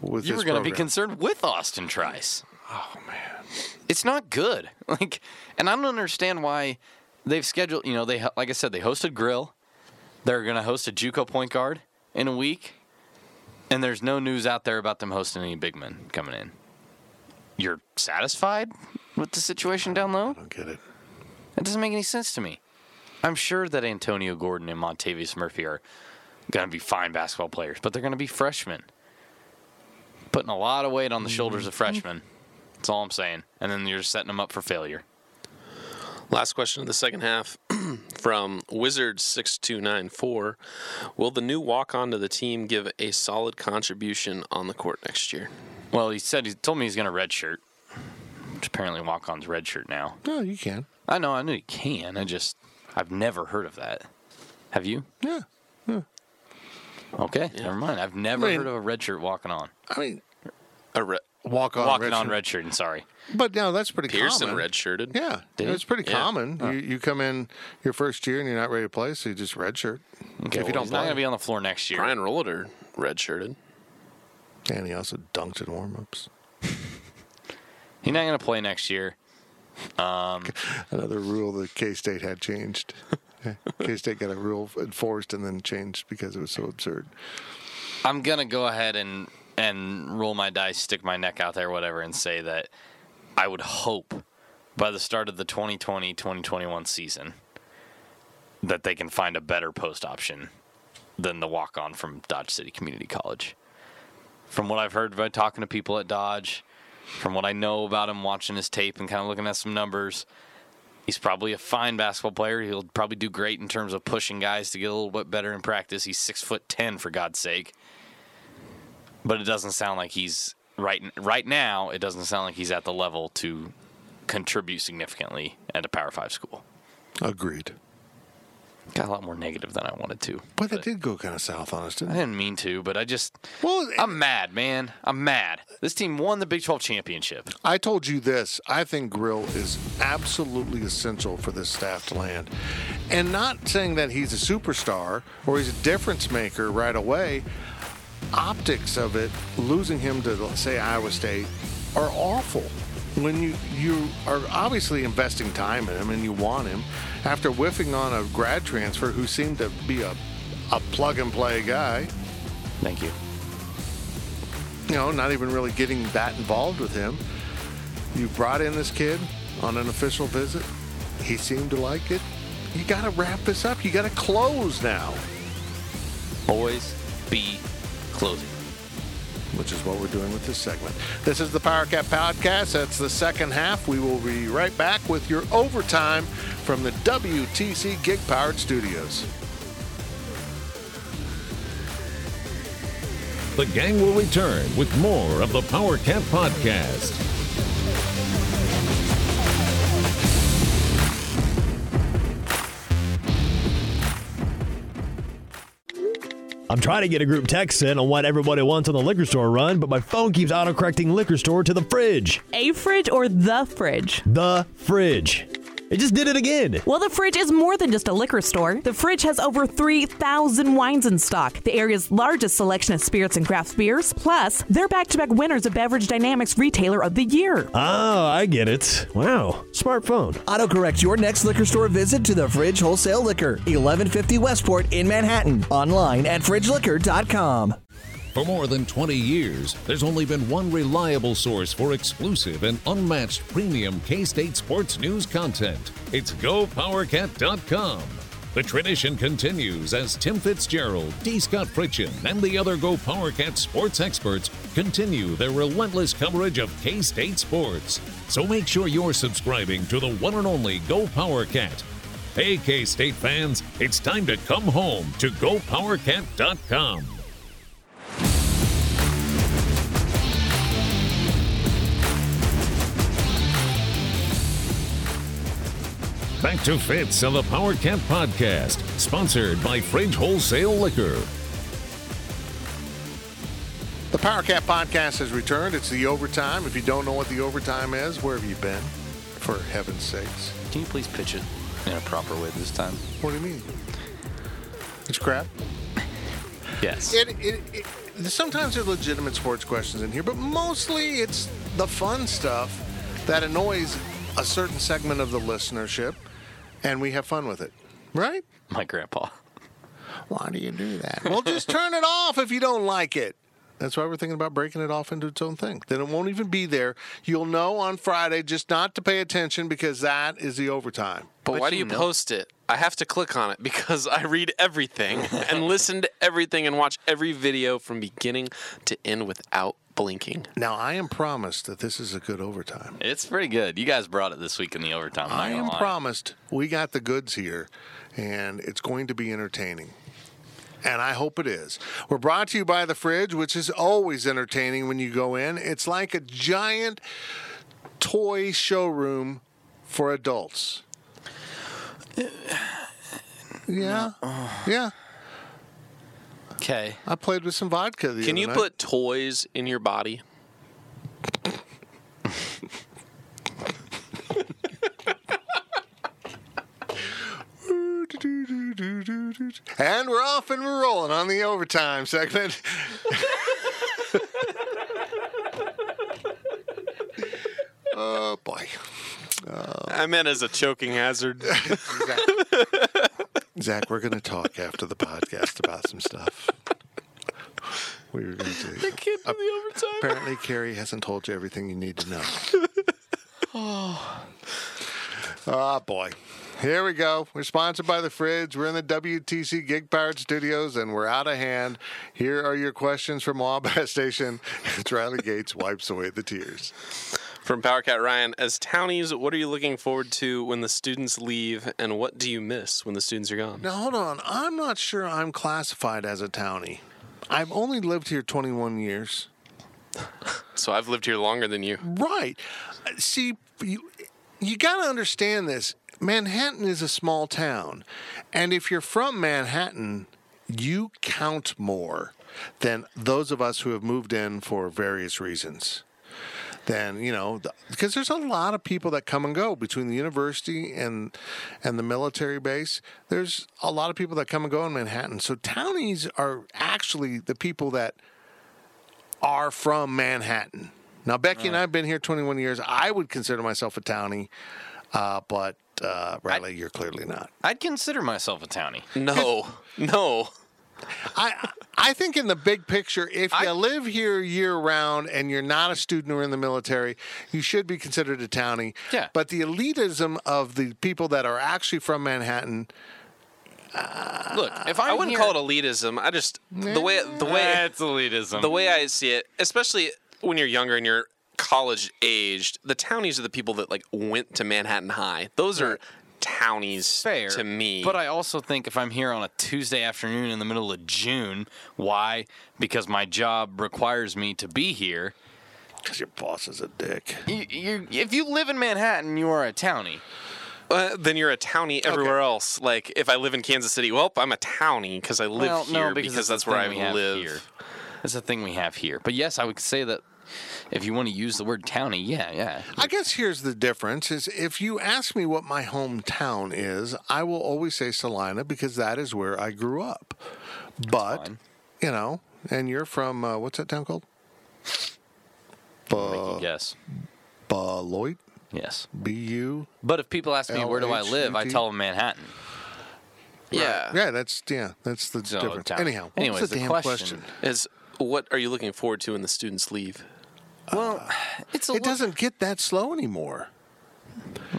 With You this were going to be concerned with Austin Trice. Oh man. It's not good. [LAUGHS] Like, and I don't understand why they've scheduled. You know, they like I said, they hosted Grill. They're going to host a JUCO point guard in a week, and there's no news out there about them hosting any big men coming in. You're satisfied with the situation down low? I don't get it. That doesn't make any sense to me. I'm sure that Antonio Gordon and Montavious Murphy are going to be fine basketball players, but they're going to be freshmen. Putting a lot of weight on the shoulders of mm-hmm. freshmen. That's all I'm saying. And then you're setting them up for failure. Last question of the second half [CLEARS THROAT] from Wizard6294. Will the new walk on to the team give a solid contribution on the court next year? Well, he said he told me he's going to redshirt, which apparently walk-on's redshirt now. No, you can. I know, I knew he can. I just I've never heard of that. Have you? Yeah. Okay, never mind. I've never I mean- heard of a redshirt walking on. I mean, A re- walk on. walking red on shirt. redshirt. Sorry. But no, that's pretty common. Pearson common. redshirted. Yeah, Did it's pretty Yeah. common. You, you come in your first year and you're not ready to play, so you just redshirt. Okay, if you well, don't he's not going to be on the floor next year. Brian Rohleder redshirted. and he also dunked in warmups. [LAUGHS] He's not going to play next year. Um, [LAUGHS] Another rule that K State had changed. [LAUGHS] K State got a rule enforced and then changed because it was so absurd. I'm gonna go ahead and and roll my dice, stick my neck out there, whatever, and say that I would hope by the start of the 2020-2021 season that they can find a better post option than the walk on from Dodge City Community College. From what I've heard by talking to people at Dodge, from what I know about him watching his tape and kind of looking at some numbers, he's probably a fine basketball player. He'll probably do great in terms of pushing guys to get a little bit better in practice. He's six foot ten for God's sake but it doesn't sound like he's right right now. It doesn't sound like he's at the level to contribute significantly at a Power Five school. Agreed. Got a lot more negative than I wanted to. But that did go kind of south on us, I didn't it? didn't mean to, but I just Well, I'm mad, man. I'm mad. This team won the Big 12 championship. I told you this. I think Grill is absolutely essential for this staff to land. And not saying that he's a superstar or he's a difference maker right away. Optics of it, losing him to, say, Iowa State, are awful. When you, you are obviously investing time in him and you want him, after whiffing on a grad transfer who seemed to be a, a plug and play guy, Thank you. you know, not even really getting that involved with him. You brought in this kid on an official visit. He seemed to like it. You got to wrap this up. You got to close now, Always be closing. which is what we're doing with this segment. This is the Power Cat Podcast. That's the second half. We will be right back with your overtime from the WTC Gig Powered Studios. The gang will return with more of the Power Cat Podcast. I'm trying to get a group text in on what everybody wants on the liquor store run, but my phone keeps autocorrecting liquor store to the fridge. A fridge or the fridge? The fridge. It just did it again. Well, the fridge is more than just a liquor store. The fridge has over 3,000 wines in stock, the area's largest selection of spirits and craft beers. Plus, they're back to back winners of Beverage Dynamics Retailer of the Year. Oh, I get it. Wow, smartphone. Autocorrect your next liquor store visit to the Fridge Wholesale Liquor, 1150 Westport in Manhattan. Online at fridgeliquor.com. For more than 20 years, there's only been one reliable source for exclusive and unmatched premium K State sports news content. It's GoPowerCat.com. The tradition continues as Tim Fitzgerald, D. Scott Fritchen, and the other Go PowerCat sports experts continue their relentless coverage of K State sports. So make sure you're subscribing to the one and only Go PowerCat. Hey, K State fans, it's time to come home to GoPowerCat.com. Back to Fitz of the Power Cat Podcast, sponsored by Fridge Wholesale Liquor. The Power Cat podcast has returned. It's the overtime. If you don't know what the overtime is, where have you been? For heaven's sakes. Can you please pitch it in a proper way this time? What do you mean? It's crap. Yes. It, it, it, sometimes there's legitimate sports questions in here, but mostly it's the fun stuff that annoys a certain segment of the listenership, and we have fun with it. Right? My grandpa. Why do you do that? Well, just turn it off if you don't like it. That's why we're thinking about breaking it off into its own thing. Then it won't even be there. You'll know on Friday just not to pay attention because that is the overtime. But, But why do you you know- post it? I have to click on it [LAUGHS] because I read everything and listen to everything and watch every video from beginning to end without blinking. Now, I am promised that this is a good overtime. It's pretty good. You guys brought it this week in the overtime. I'm not I gonna am lie. promised we got the goods here, and it's going to be entertaining. And I hope it is. We're brought to you by The Fridge, which is always entertaining when you go in. It's like a giant toy showroom for adults. [SIGHS] Yeah. Yeah. Okay. I played with some vodka the Can other you night. put toys in your body? And we're off and we're rolling on the overtime segment. [LAUGHS] oh boy. I meant as a choking hazard. [LAUGHS] Zach, Zach, we're going to talk after the podcast about some stuff. We were going to. Kid in the overtime. Apparently, Carrie hasn't told you everything you need to know. oh, [SIGHS] oh, boy. Here we go. We're sponsored by The Fridge. We're in the WTC Gig Powered Studios, and we're out of hand. Here are your questions from Wabash Station. [LAUGHS] As Riley Gates wipes away the tears. From Powercat Ryan, as townies, what are you looking forward to when the students leave, and what do you miss when the students are gone? Now, hold on. I'm not sure I'm classified as a townie. I've only lived here 21 years. [LAUGHS] So I've lived here longer than you. Right. See, you, you got to understand this. Manhattan is a small town. And if you're from Manhattan, you count more than those of us who have moved in for various reasons. Then you know, because there's a lot of people that come and go between the university and and the military base. There's a lot of people that come and go in Manhattan. So townies are actually the people that are from Manhattan. Now, Becky and I have been here 21 years. I would consider myself a townie, uh, but uh, Riley, you're clearly not. I'd consider myself a townie. No, [LAUGHS] no. I I think in the big picture, if you live here year round and you're not a student or in the military, you should be considered a townie. Yeah. But the elitism of the people that are actually from Manhattan, uh, Look, if I'm I wouldn't here, call it elitism. I just the way the way That's elitism. the way I see it, especially when you're younger and you're college aged, the townies are the people that like went to Manhattan High. Those are townies fair to me. But I also think if I'm here on a Tuesday afternoon in the middle of June, why? Because my job requires me to be here. because your boss is a dick. You, you, if you live in Manhattan, you are a townie. Uh, then you're a townie everywhere else. Like if I live in Kansas City, well, I'm a townie because I live well, here no, because, because that's where I thing we have live. Here. That's the thing we have here. But yes, I would say that if you want to use the word townie, yeah, yeah. I guess here's the difference: is if you ask me what my hometown is, I will always say Salina because that is where I grew up. But you know, and you're from uh, what's that town called? Bu- yes, Beloit, yes. B U. But if people ask me where do I live, I tell them Manhattan. Yeah. Yeah, that's yeah, that's the So, difference. town. Anyhow, what Anyways, the, the damn question- Is what are you looking forward to when the students leave? Well, [SIGHS] it's a It doesn't get that slow anymore.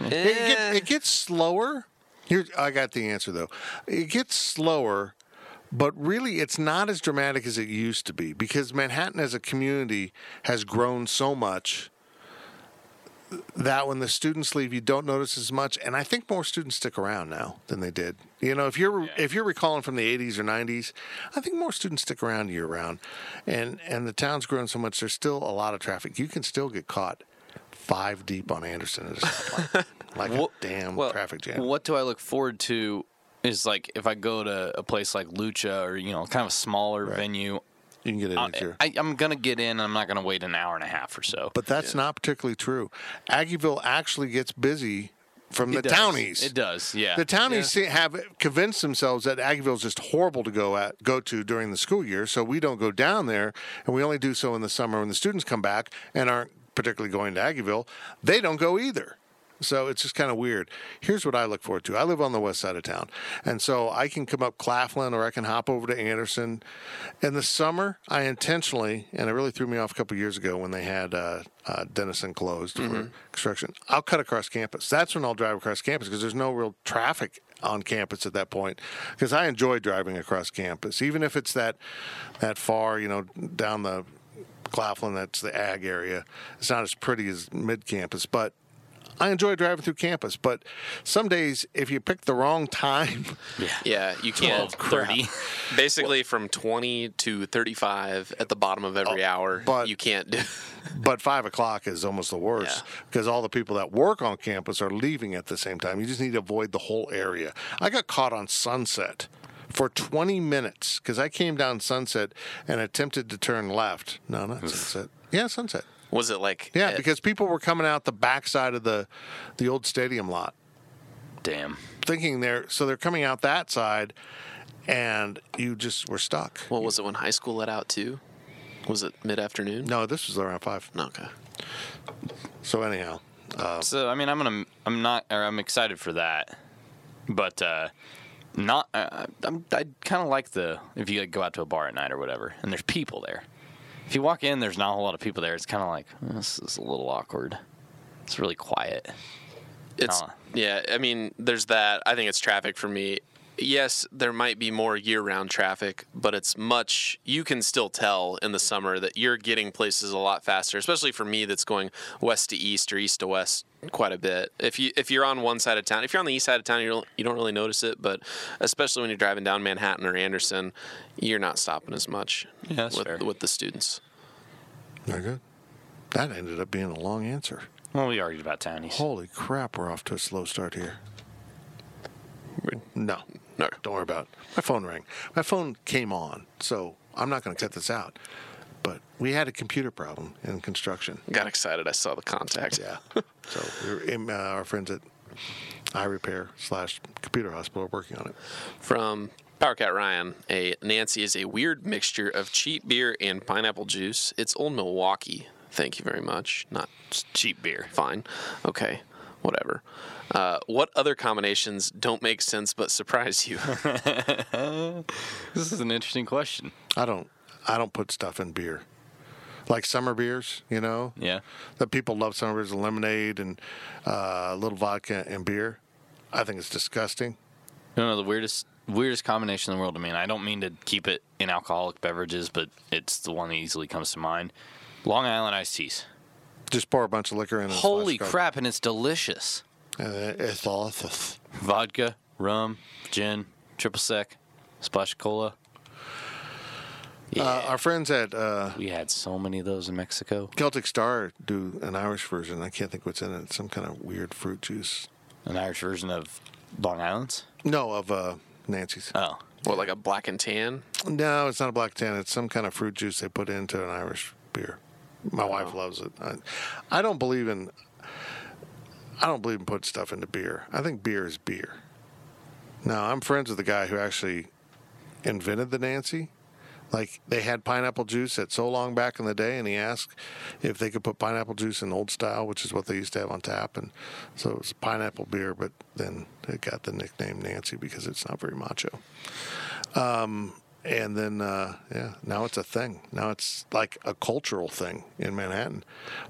It, Eh. get, it gets slower. Here, I got the answer though. It gets slower, but really, it's not as dramatic as it used to be because Manhattan as a community has grown so much that when the students leave, you don't notice as much. And I think more students stick around now than they did. You know, if you're if you're recalling from the 80s or 90s, I think more students stick around year round. And and the town's grown so much, there's still a lot of traffic. You can still get caught five deep on Anderson at a stoplight, [LAUGHS] like What- a damn well, traffic jam. What do I look forward to is like if I go to a place like Lucha or you know kind of a smaller venue, You can get in uh, your. I, I'm gonna get in. I'm not gonna wait an hour and a half or so. But that's not particularly true. Aggieville actually gets busy from the does. townies. It does. Yeah. The townies see- have convinced themselves that Aggieville is just horrible to go at, go to during the school year, so we don't go down there, and we only do so in the summer when the students come back and aren't particularly going to Aggieville. They don't go either. So it's just kind of weird. Here's what I look forward to. I live on the west side of town, and so I can come up Claflin or I can hop over to Anderson. In the summer, I intentionally, and it really threw me off a couple years ago when they had uh, uh, Denison closed for construction. I'll cut across campus. That's when I'll drive across campus because there's no real traffic on campus at that point. Because I enjoy driving across campus, even if it's that that far, you know, down the Claflin. That's the ag area. It's not as pretty as mid campus, but I enjoy driving through campus. But some days, if you pick the wrong time, Yeah, you can't. 30. [LAUGHS] Basically, from 20 to 35 at the bottom of every oh, hour, Oh, but- you can't do. [LAUGHS] but five o'clock is almost the worst Yeah. because all the people that work on campus are leaving at the same time. You just need to avoid the whole area. I got caught on Sunset for 20 minutes because I came down Sunset and attempted to turn left. No, not Sunset. Yeah, Sunset. Was it like? Yeah, at- because people were coming out the backside of the the old stadium lot. Damn. thinking they're so they're coming out that side, and you just were stuck. what was it when high school let out too? Was it mid afternoon? No, this was around five. No. Okay. So anyhow, So I mean, I'm gonna, I'm not, or I'm excited for that, but uh, not. Uh, I'm, I kind of like the if you like, go out to a bar at night or whatever, and there's people there. If you walk in, there's not a whole lot of people there. It's kind of like "Oh, this is a little awkward. It's really quiet. It's yeah. I mean, there's that. I think it's traffic for me. Yes, there might be more year-round traffic, but it's much. You can still tell in the summer that you're getting places a lot faster, especially for me that's going west to east or east to west quite a bit. If you if you're on one side of town, if you're on the east side of town, you don't you don't really notice it, but especially when you're driving down Manhattan or Anderson, you're not stopping as much Yeah, with fair. with the students. very good. That ended up being a long answer. Well, we argued about townies. Holy crap, we're off to a slow start here. No, No. don't worry about it. My phone rang. My phone came on, so I'm not going to cut this out. But we had a computer problem in construction. Got excited. I saw the contact. Yeah. so we were in, uh, our friends at iRepair slash Computer Hospital are working on it. From Power Cat Ryan, a Nancy is a weird mixture of cheap beer and pineapple juice. It's Old Milwaukee. Thank you very much. Not cheap beer. fine. Okay, whatever. Uh, what other combinations don't make sense but surprise you? [LAUGHS] This is an interesting question. I don't I don't put stuff in beer. Like summer beers, you know? Yeah. That people love summer beers, lemonade and uh, a little vodka and beer. I think it's disgusting. You know the weirdest weirdest combination in the world to me, and I don't mean to keep it in alcoholic beverages, but it's the one that easily comes to mind. Long Island iced teas. Just pour a bunch of liquor in. Holy crap, and it's delicious. Coke. Uh, it's delicious. Vodka, rum, gin, triple sec, splash cola. Yeah, Uh, our friends at uh, we had so many of those in Mexico. Celtic Star do an Irish version. I can't think what's in it. It's some kind of weird fruit juice. An Irish version of Long Island's. No, of uh, Nancy's. Oh, what, like a black and tan? No, it's not a black and tan. It's some kind of fruit juice they put into an Irish beer. My wife loves it. I, I don't believe in. I don't believe in putting stuff into beer. I think beer is beer. Now I'm friends with the guy who actually invented the Nancy. Like they had pineapple juice at so long back in the day, and he asked if they could put pineapple juice in old style, which is what they used to have on tap, and so it was pineapple beer. But then it got the nickname Nancy because it's not very macho. Um, And then, uh, yeah, now it's a thing. Now it's like a cultural thing in Manhattan.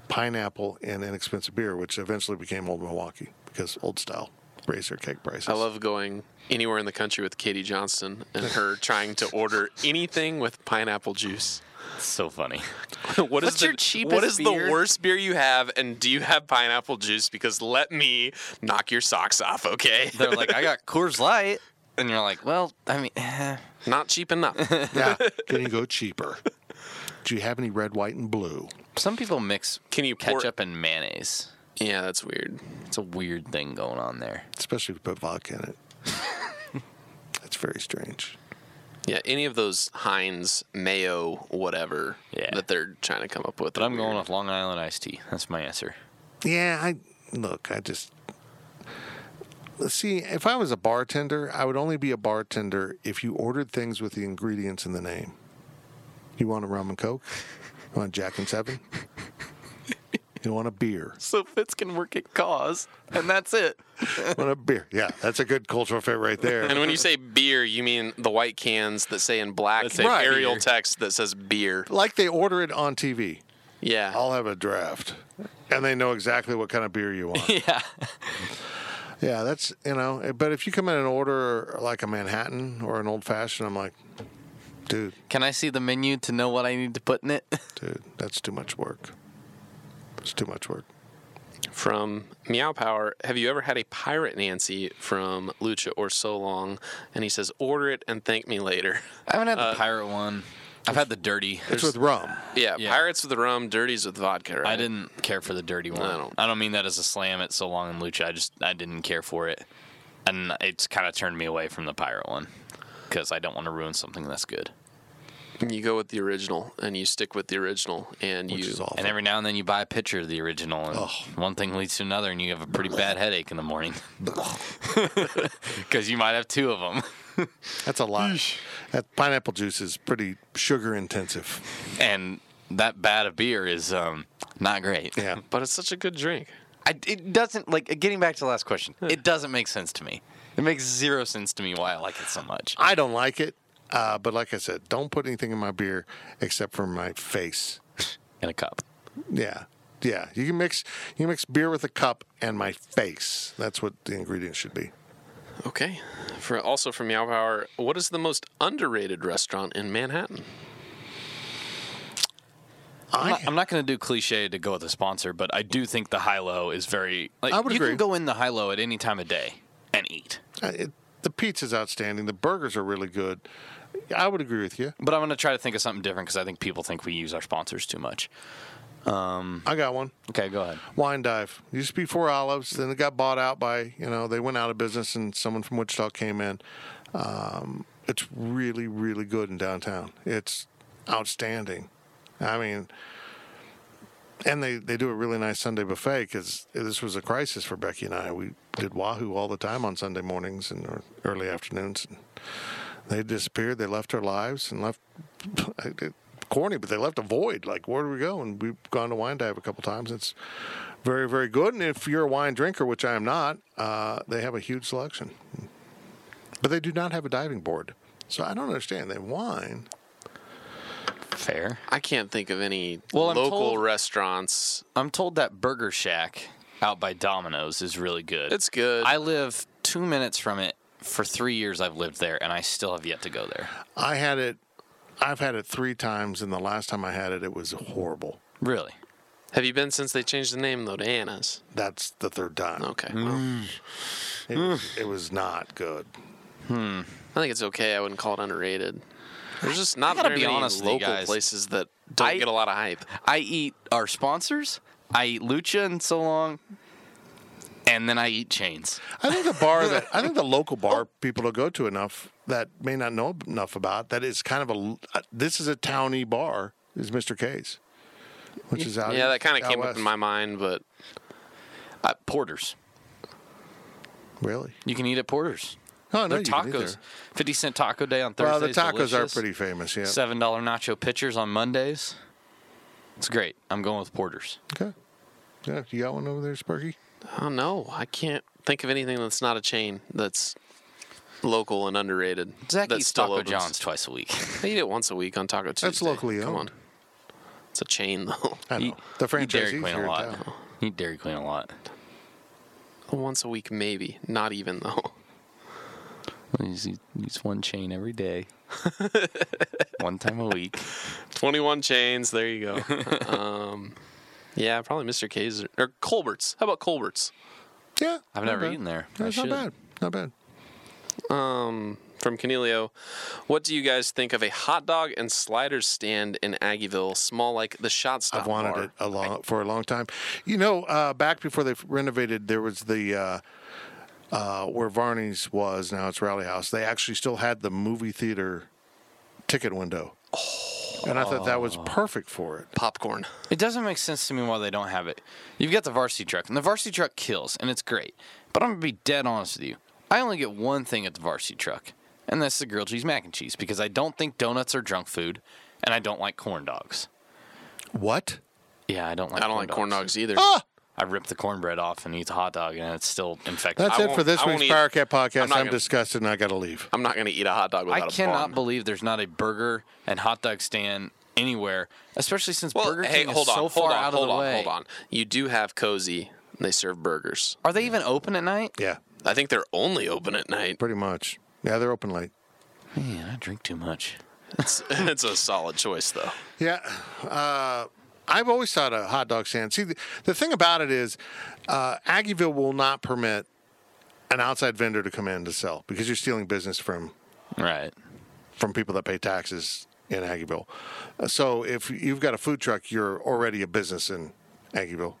Pineapple and inexpensive beer, which eventually became Old Milwaukee because old style raised their cake prices. I love going anywhere in the country with Katie Johnston and her [LAUGHS] trying to order anything with pineapple juice. it's so funny. [LAUGHS] what is What's the your cheapest what is beer? the worst beer you have and do you have pineapple juice because let me knock your socks off okay They're like, I got Coors Light, and you're like, well, I mean, eh. not cheap enough [LAUGHS] yeah. Can you go cheaper? Do you have any red, white, and blue? some people mix Can you pour- ketchup and mayonnaise. yeah that's weird It's a weird thing going on there. Especially if you put vodka in it. [LAUGHS] It's very strange. Yeah, any of those Heinz, Mayo, whatever Yeah. that they're trying to come up with. But I'm going weird. with Long Island iced tea. That's my answer. Yeah, I look. I just see if I was a bartender, I would only be a bartender if you ordered things with the ingredients in the name. You want a rum and coke? You want Jack and Seven? You want a beer? So Fitz can work at Cause, and that's it. [LAUGHS] Want a beer? Yeah, that's a good cultural fit right there. And when you say beer, you mean the white cans that say in black say Right. Arial text that says beer. like they order it on TV. Yeah. I'll have a draft, and they know exactly what kind of beer you want. [LAUGHS] yeah. Yeah, that's you know. Eh, but if you come in and order like a Manhattan or an old fashioned, I'm like, dude, Can I see the menu to know what I need to put in it? [LAUGHS] dude, that's too much work. It's too much work. From Meow Power, have you ever had a Pirate Nancy from Lucha or So Long? And he says, order it and thank me later. I haven't had the uh, pirate one. I've had the dirty. It's with rum. Yeah, Yeah. Pirates with the rum, Dirties with vodka, right? I didn't care for the dirty one. I don't- I don't mean that as a slam at so long in lucha. I just I didn't care for it, and it's kind of turned me away from the pirate one because I don't want to ruin something that's good. And you go with the original and you stick with the original and Which you. is awful. And every now and then you buy a picture of the original, and one thing leads to another, and you have a pretty bad headache in the morning [LAUGHS] [LAUGHS] because you might have two of them. [LAUGHS] That's a lot. That pineapple juice is pretty sugar intensive. and that bad of beer is um, not great. Yeah. But it's such a good drink. I, it doesn't like getting back to the last question. It doesn't make sense to me. It makes zero sense to me why I like it so much. I don't like it, uh, but like I said, don't put anything in my beer except for my face. In a cup. Yeah. Yeah. You can mix you mix beer with a cup and my face. That's what the ingredients should be. Okay. For also from Meow Power, what is the most underrated restaurant in Manhattan? I'm not, I'm not going to do cliche to go with a sponsor, but I do think the high low is very. Like, I would you agree. can go in the high low at any time of day and eat. Uh, it, the pizza's outstanding. The burgers are really good. I would agree with you. But I'm going to try to think of something different because I think people think we use our sponsors too much. I got one. Okay, go ahead. Wine Dive. Used to be Four Olives. Then it got bought out by, you know, they went out of business and someone from Wichita came in. Um, it's really, really good in downtown. It's outstanding. I mean, and they, they do a really nice Sunday buffet because this was a crisis for Becky and I. We did Wahoo all the time on Sunday mornings and early afternoons. And they disappeared. They left our lives and left. [LAUGHS] Corny, but they left a void. Like, where do we go? And we've gone to Wine Dive a couple times. It's very, very good. And if you're a wine drinker, which I am not, uh, they have a huge selection. But they do not have a diving board. So I don't understand. They have wine. Fair. I can't think of any Well, I'm local told- restaurants. I'm told that Burger Shack out by Domino's is really good. It's good. I live two minutes from it. For three years, I've lived there, and I still have yet to go there. I had it. I've had it three times, and the last time I had it, it was horrible. Really? Have you been since they changed the name though to Anna's? That's the third time. Okay. Mm. Well, It, was, it was not good. I think it's okay. I wouldn't call it underrated. There's just not gotta very be many honest local guys. places that don't I- get a lot of hype. I eat our sponsors. I eat Lucha and so long, and then I eat chains. I think the bar that I think the [LAUGHS] local bar people will go to enough that may not know enough about that is kind of a uh, this is a towny bar is Mr. K's, which is out. Yeah, that kind of out came up in my mind, but Uh, Porters. Really? You can eat at Porters. Oh no, Their you can eat tacos. Fifty cent taco day on Thursdays. Well, the tacos are pretty famous. Yeah. Seven dollar nacho pitchers on Mondays. It's great. I'm going with Porters. Okay. Yeah, you got one over there, Sparky? Oh no, I can't think of anything that's not a chain that's local and underrated. Zach that eats still Taco opens. John's twice a week. [LAUGHS] I eat it once a week on Taco Tuesday. That's locally Come owned. on, it's a chain though. [LAUGHS] I know. Eat- the eat Dairy Queen a lot. town. Eat Dairy Queen a lot. once a week, maybe. Not even though. [LAUGHS] He's, he's one chain every day. one time a week. 21 chains. There you go. um, yeah, probably Mr. K's or, or Colbert's. How about Colbert's? Yeah. I've never bad. eaten there. I That's not should. bad. Not bad. Um, from Canelio, what do you guys think of a hot dog and sliders stand in Aggieville, small like the Shot Stop I've wanted bar? it a long for a long time. You know, uh, back before they renovated, there was the uh, uh, where Varney's was. Now it's Rally House. They actually still had the movie theater ticket window. And I thought that was perfect for it. Popcorn. It doesn't make sense to me why they don't have it. You've got the varsity truck, and the varsity truck kills, and it's great. But I'm gonna be dead honest with you. I only get one thing at the varsity truck, and that's the grilled cheese mac and cheese because I don't think donuts are junk food, and I don't like corn dogs. What? Yeah, I don't like. I don't corn like corn dogs either. Ah! I rip the cornbread off and eat the hot dog, and it's still infected. That's I it for this I week's eat- Power Cat podcast. I'm I'm, gonna- disgusted and I got to leave. I'm not going to eat a hot dog I without a bun. I cannot bun. believe there's not a burger and hot dog stand anywhere, especially since Well, Burger hey, King hold is on, so hold far on, out of the on, way. hold on. You do have Cozy. They serve burgers. Are they even open at night? Yeah, I think they're only open at night. pretty much. Yeah, they're open late. Man, I drink too much. It's, [LAUGHS] it's a solid choice, though. Yeah. Uh, I've always thought a hot dog stand. See, the, the thing about it is, uh, Aggieville will not permit an outside vendor to come in to sell because you're stealing business from Right. from people that pay taxes in Aggieville. So if you've got a food truck, you're already a business in Aggieville.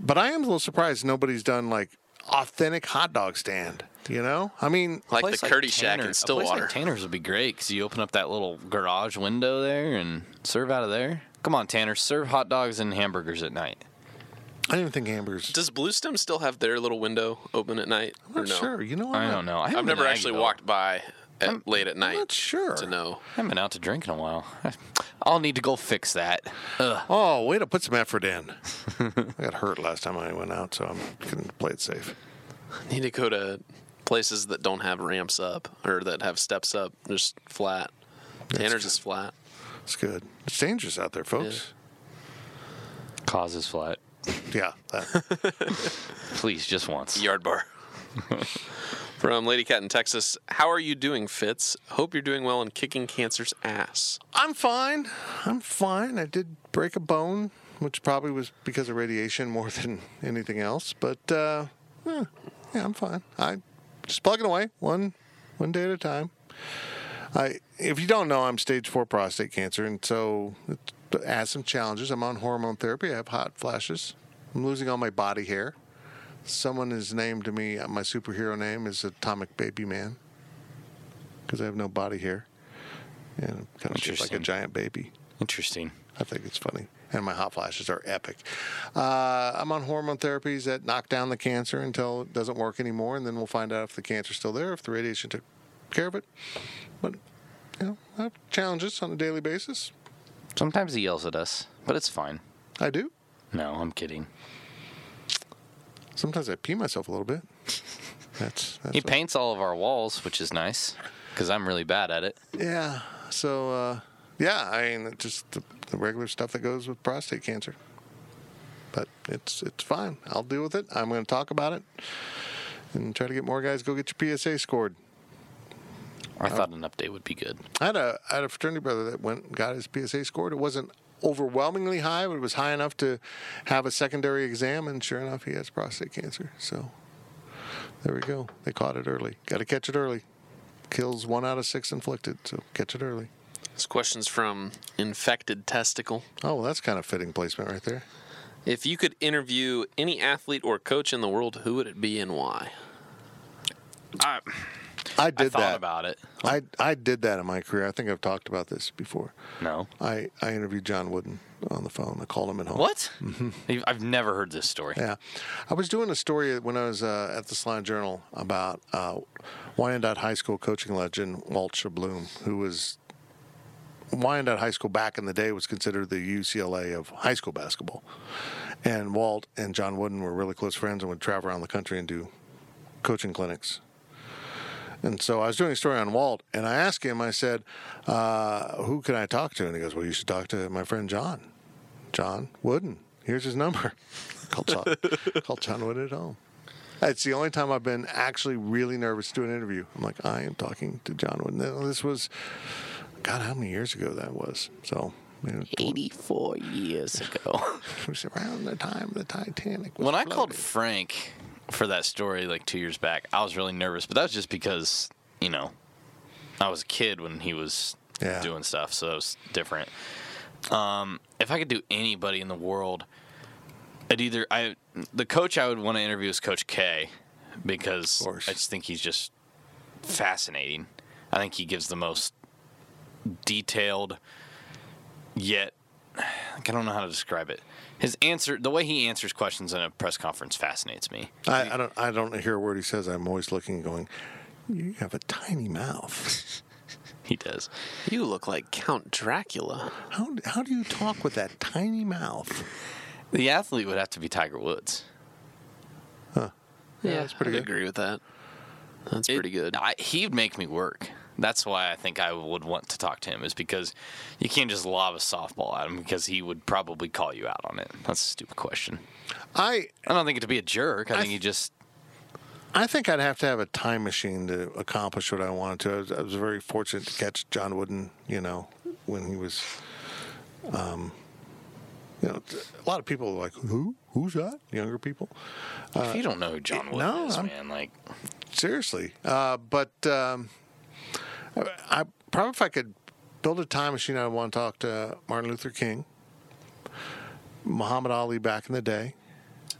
But I am a little surprised nobody's done like authentic hot dog stand. You know, I mean, Like the Curdy Shack Tanner- in A Stillwater. place like Tanner's would be great because you open up that little garage window there and serve out of there. Come on, Tanner, serve hot dogs and hamburgers at night. I don't even think hamburgers. Does Bluestem still have their little window open at night? I'm or not no? sure. You know, I I'm don't know. I haven't I've never actually Aggieville. walked by at, late at night not sure. to know. I haven't been out to drink in a while. [LAUGHS] I'll need to go fix that. Ugh. Oh, way to put some effort in. [LAUGHS] I got hurt last time I went out, so I'm going to play it safe. Need to go to places that don't have ramps up or that have steps up, just flat. Tanner's is flat. It's good. It's dangerous out there, folks. Cause is flat. [LAUGHS] Yeah. that. [LAUGHS] Please, just once. Yard bar. [LAUGHS] From Lady Cat in Texas, how are you doing, Fitz? Hope you're doing well and kicking cancer's ass. I'm fine. I'm fine. I did break a bone, which probably was because of radiation more than anything else. But uh, eh, yeah, I'm fine. I just plugging away one one day at a time. I, if you don't know, I'm stage four prostate cancer, and so it has some challenges. I'm on hormone therapy. I have hot flashes. I'm losing all my body hair. Someone has named me my superhero name is Atomic Baby Man because I have no body hair and I'm kind of shaped like a giant baby. Interesting. I think it's funny. And my hot flashes are epic. Uh, I'm on hormone therapies that knock down the cancer until it doesn't work anymore, and then we'll find out if the cancer's still there, if the radiation took care of it. But, you know, I have challenges on a daily basis. Sometimes he yells at us, but it's fine. I do. No, I'm kidding. Sometimes I pee myself a little bit. [LAUGHS] That's, that's He paints all of our walls, which is nice because I'm really bad at it. Yeah. So, uh, yeah, I mean, just the, the regular stuff that goes with prostate cancer. But it's it's fine. I'll deal with it. I'm going to talk about it and try to get more guys go get your PSA scored. I thought an update would be good. I had a I had a fraternity brother that went and got his PSA scored. It wasn't overwhelmingly high, but it was high enough to have a secondary exam, and sure enough, he has prostate cancer. So there we go. They caught it early. Got to catch it early. Kills one out of six inflicted, so catch it early. This question's from Infected Testicle. Oh, well, that's kind of fitting placement right there. If you could interview any athlete or coach in the world, who would it be and why? I, I [LAUGHS] I did thought that. about it. I I did that in my career. I think I've talked about this before. No. I, I interviewed John Wooden on the phone. I called him at home. What? I've never heard this story. Yeah, I was doing a story when I was uh, at the Salina Journal about uh, Wyandotte High School coaching legend Walt Shublom, who was Wyandotte High School back in the day was considered the UCLA of high school basketball, and Walt and John Wooden were really close friends and would travel around the country and do coaching clinics. And so I was doing a story on Walt, and I asked him. I said, uh, "Who can I talk to?" And he goes, "Well, you should talk to my friend John, John Wooden. Here's his number. [LAUGHS] call John, call John Wooden at home." It's the only time I've been actually really nervous to do an interview. I'm like, I am talking to John Wooden. This was, God, how many years ago that was? So, you know, 84 years ago. [LAUGHS] it was around the time the Titanic. Was when I called. Frank for that story like two years back, I was really nervous, but that was just because, you know, I was a kid when he was Yeah. doing stuff, so it was different. Um, if I could do anybody in the world, I'd either I the coach I would want to interview is Coach K because I just think he's just fascinating. I think he gives the most detailed, yet [SIGHS] like I don't know how to describe it. His answer, the way he answers questions in a press conference, fascinates me. I, I don't. I don't hear a word he says. I'm always looking, and going. You have a tiny mouth. [LAUGHS] He does. You look like Count Dracula. How how do you talk with that tiny mouth? The athlete would have to be Tiger Woods. Huh. Yeah, that's pretty I'd good. agree with that. That's It- pretty good. I, he'd make me work. That's why I think I would want to talk to him, is because you can't just lob a softball at him because he would probably call you out on it. That's a stupid question. I I don't think it to be a jerk. I, I think th- he just I think I'd have to have a time machine to accomplish what I wanted to. I was, I was very fortunate to catch John Wooden, you know, when he was, um, you know, a lot of people are like, who? Who's that? Younger people. if you don't know who John Wooden no, is, I'm- man, like Seriously. Uh, but um, I, I probably if I could build a time machine, I'd want to talk to Martin Luther King, Muhammad Ali back in the day.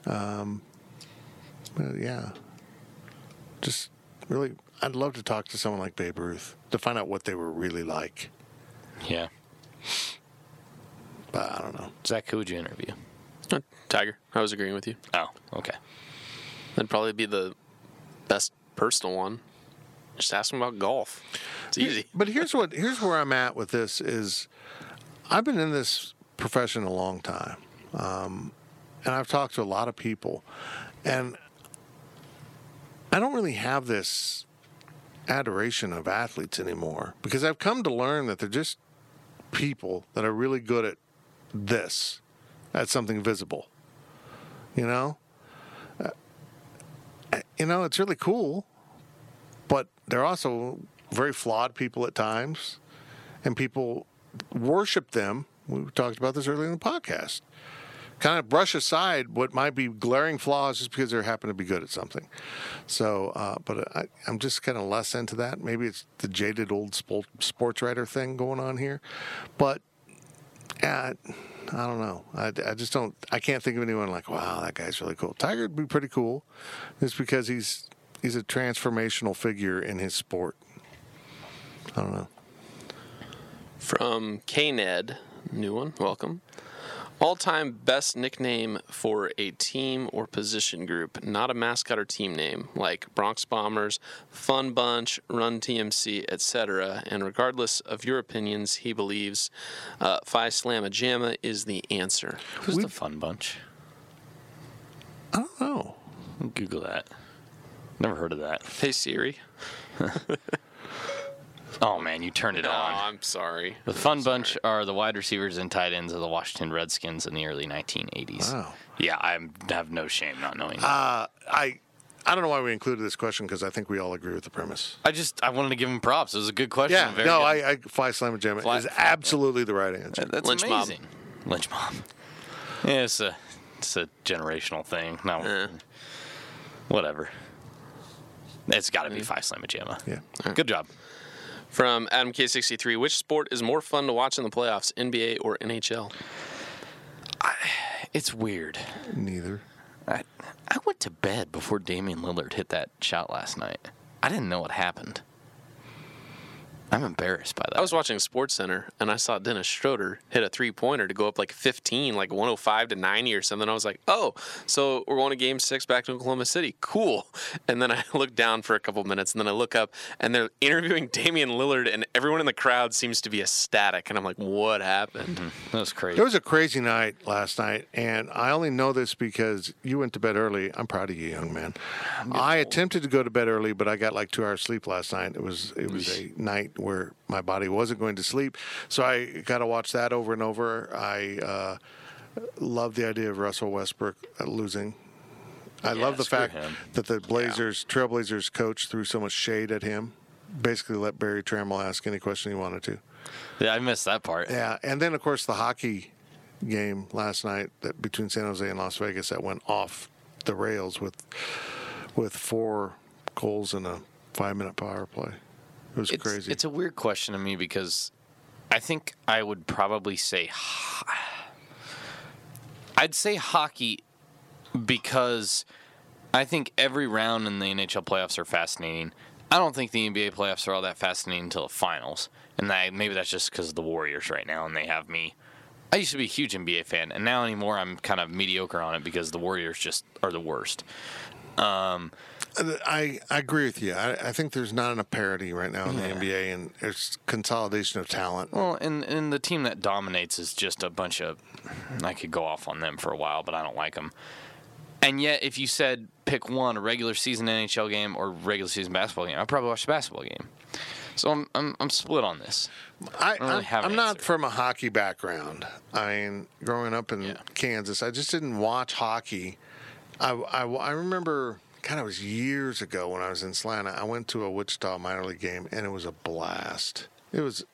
Um, yeah. Just really, I'd love to talk to someone like Babe Ruth to find out what they were really like. yeah. But I don't know. Zach, who would you interview? Uh, Tiger, I was agreeing with you. Oh, okay. That'd probably be the best personal one. Just ask him about golf. It's easy. But here's what here's where I'm at with this is I've been in this profession a long time, um, and I've talked to a lot of people, and I don't really have this adoration of athletes anymore because I've come to learn that they're just people that are really good at this, at something visible. You know, Uh, you know, it's really cool but they're also very flawed people at times, and people worship them. We talked about this earlier in the podcast. Kind of brush aside what might be glaring flaws just because they happen to be good at something. So, uh, but I, I'm just kind of less into that. Maybe it's the jaded old sport, sports writer thing going on here, but uh, I don't know. I, I just don't. I can't think of anyone like, wow, that guy's really cool. Tiger would be pretty cool, just because he's he's a transformational figure in his sport. I don't know. From KNED, new one, welcome. All time best nickname for a team or position group, not a mascot or team name, like Bronx Bombers, Fun Bunch, Run TMC, etc. And regardless of your opinions, he believes uh, Phi Slamma Jamma is the answer. Who's the fun bunch? I don't know. Google that. Never heard of that. Hey Siri. [LAUGHS] Oh man, you turned it Oh, on. I'm sorry. The Fun Bunch are the wide receivers and tight ends of the Washington Redskins in the early 1980s. Wow. Yeah, I have no shame not knowing that. Uh, I I don't know why we included this question because I think we all agree with the premise. I just I wanted to give him props. It was a good question. Yeah, Very no, good. I, I Fly Slam and Jam Fly- is absolutely the right answer. That's Lynch mob. amazing. Lynch mob. [LAUGHS] Yeah, it's a it's a generational thing. No, Eh. whatever. It's got to be Five Slam Jamma. Yeah. Good job. From Adam K63, which sport is more fun to watch in the playoffs, NBA or NHL? It's weird. Neither. I I went to bed before Damian Lillard hit that shot last night. I didn't know what happened. I'm embarrassed by that. I was watching Sports Center and I saw Dennis Schroeder hit a three pointer to go up like 15, like 105 to 90 or something. I was like, oh, so we're going to game six back to Oklahoma City. Cool. [LAUGHS] And then I [LAUGHS] look down for a couple minutes and then I look up and they're interviewing [LAUGHS] Damian Lillard and everyone in the crowd seems to be ecstatic. And I'm like, what happened? Mm-hmm. that was crazy. It was a crazy night last night, and I only know this because you went to bed early. I'm proud of you, young man. I attempted to go to bed early, but I got like two hours sleep last night. It was it was a night where my body wasn't going to sleep, so I got to watch that over and over. I uh, love the idea of Russell Westbrook uh, losing. I love the fact him. that the Blazers, Trailblazers coach threw so much shade at him. Basically, let Berry Tramel ask any question he wanted to. yeah, I missed that part. Yeah, and then of course the hockey game last night that between San Jose and Las Vegas that went off the rails with with four goals in a five minute power play. It was it's, crazy. It's a weird question to me because I think I would probably say I'd say hockey because I think every round in the NHL playoffs are fascinating. I don't think the NBA playoffs are all that fascinating until the finals. and that, maybe that's just because of the Warriors right now, and they have me. I used to be a huge NBA fan, and now anymore I'm kind of mediocre on it because the Warriors just are the worst. Um, Uh, I, I agree with you. I, I think there's not enough parity right now in the NBA, and there's consolidation of talent. Well, and and the team that dominates is just a bunch of. I could go off on them for a while, but I don't like them. And yet, if you said pick one, a regular season NHL game or regular season basketball game, I'd probably watch the basketball game. So I'm I'm, I'm split on this. I, don't really have am an not from a hockey background. I mean, growing up in Yeah. Kansas, I just didn't watch hockey. I, I, I remember, kind of was years ago when I was in Atlanta. I went to a Wichita minor league game, and it was a blast. It was.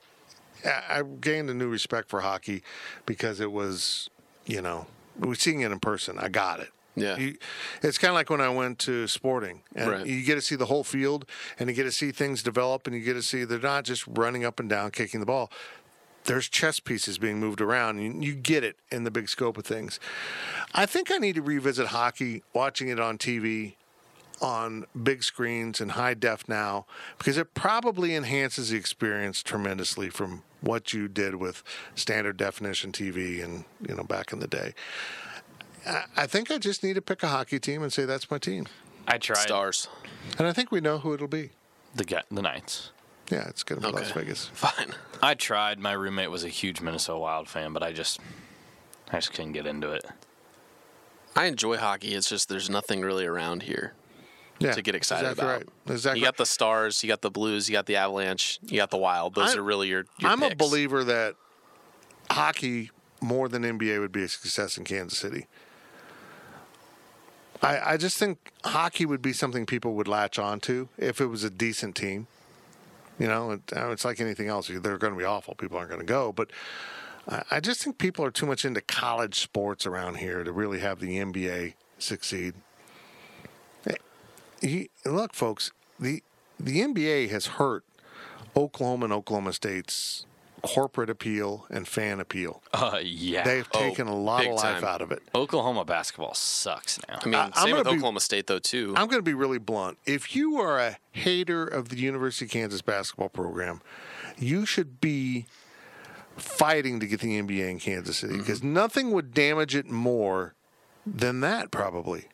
I gained a new respect for hockey because it was, you know, we seeing it in person. I got it. Yeah. You, it's kind of like when I went to sporting, and Right. you get to see the whole field, and you get to see things develop, and you get to see they're not just running up and down, kicking the ball. There's chess pieces being moved around. You, you get it in the big scope of things. I think I need to revisit hockey, watching it on TV, on big screens and high def now, because it probably enhances the experience tremendously from what you did with standard definition TV and you know back in the day. I, I think I just need to pick a hockey team and say that's my team, I tried Stars. and I think we know who it'll be. the guy, the Knights. Yeah, it's going to be Las Vegas. Fine. I tried. My roommate was a huge Minnesota Wild fan, but I just I just couldn't get into it. I enjoy hockey. It's just there's nothing really around here Yeah, to get excited exactly about. Right. Exactly. You got the Stars, you got the Blues, you got the Avalanche, you got the Wild. Those I'm- are really your. your I'm a believer that hockey more than NBA would be a success in Kansas City. I, I just think hockey would be something people would latch onto if it was a decent team. You know, it, uh, it's like anything else. They're going to be awful. People aren't going to go. But I, I just think people are too much into college sports around here to really have the NBA succeed. Hey, he- look, folks, the the NBA has hurt Oklahoma and Oklahoma State's corporate appeal and fan appeal. Uh, yeah. They've Oh, taken a lot of life time. out of it. Oklahoma basketball sucks now. I mean, I- I'm same with be- Oklahoma State though too. I'm going to be really blunt. If you are a hater of the University of Kansas basketball program, you should be fighting to get the NBA in Kansas City because nothing would damage it more than that, probably.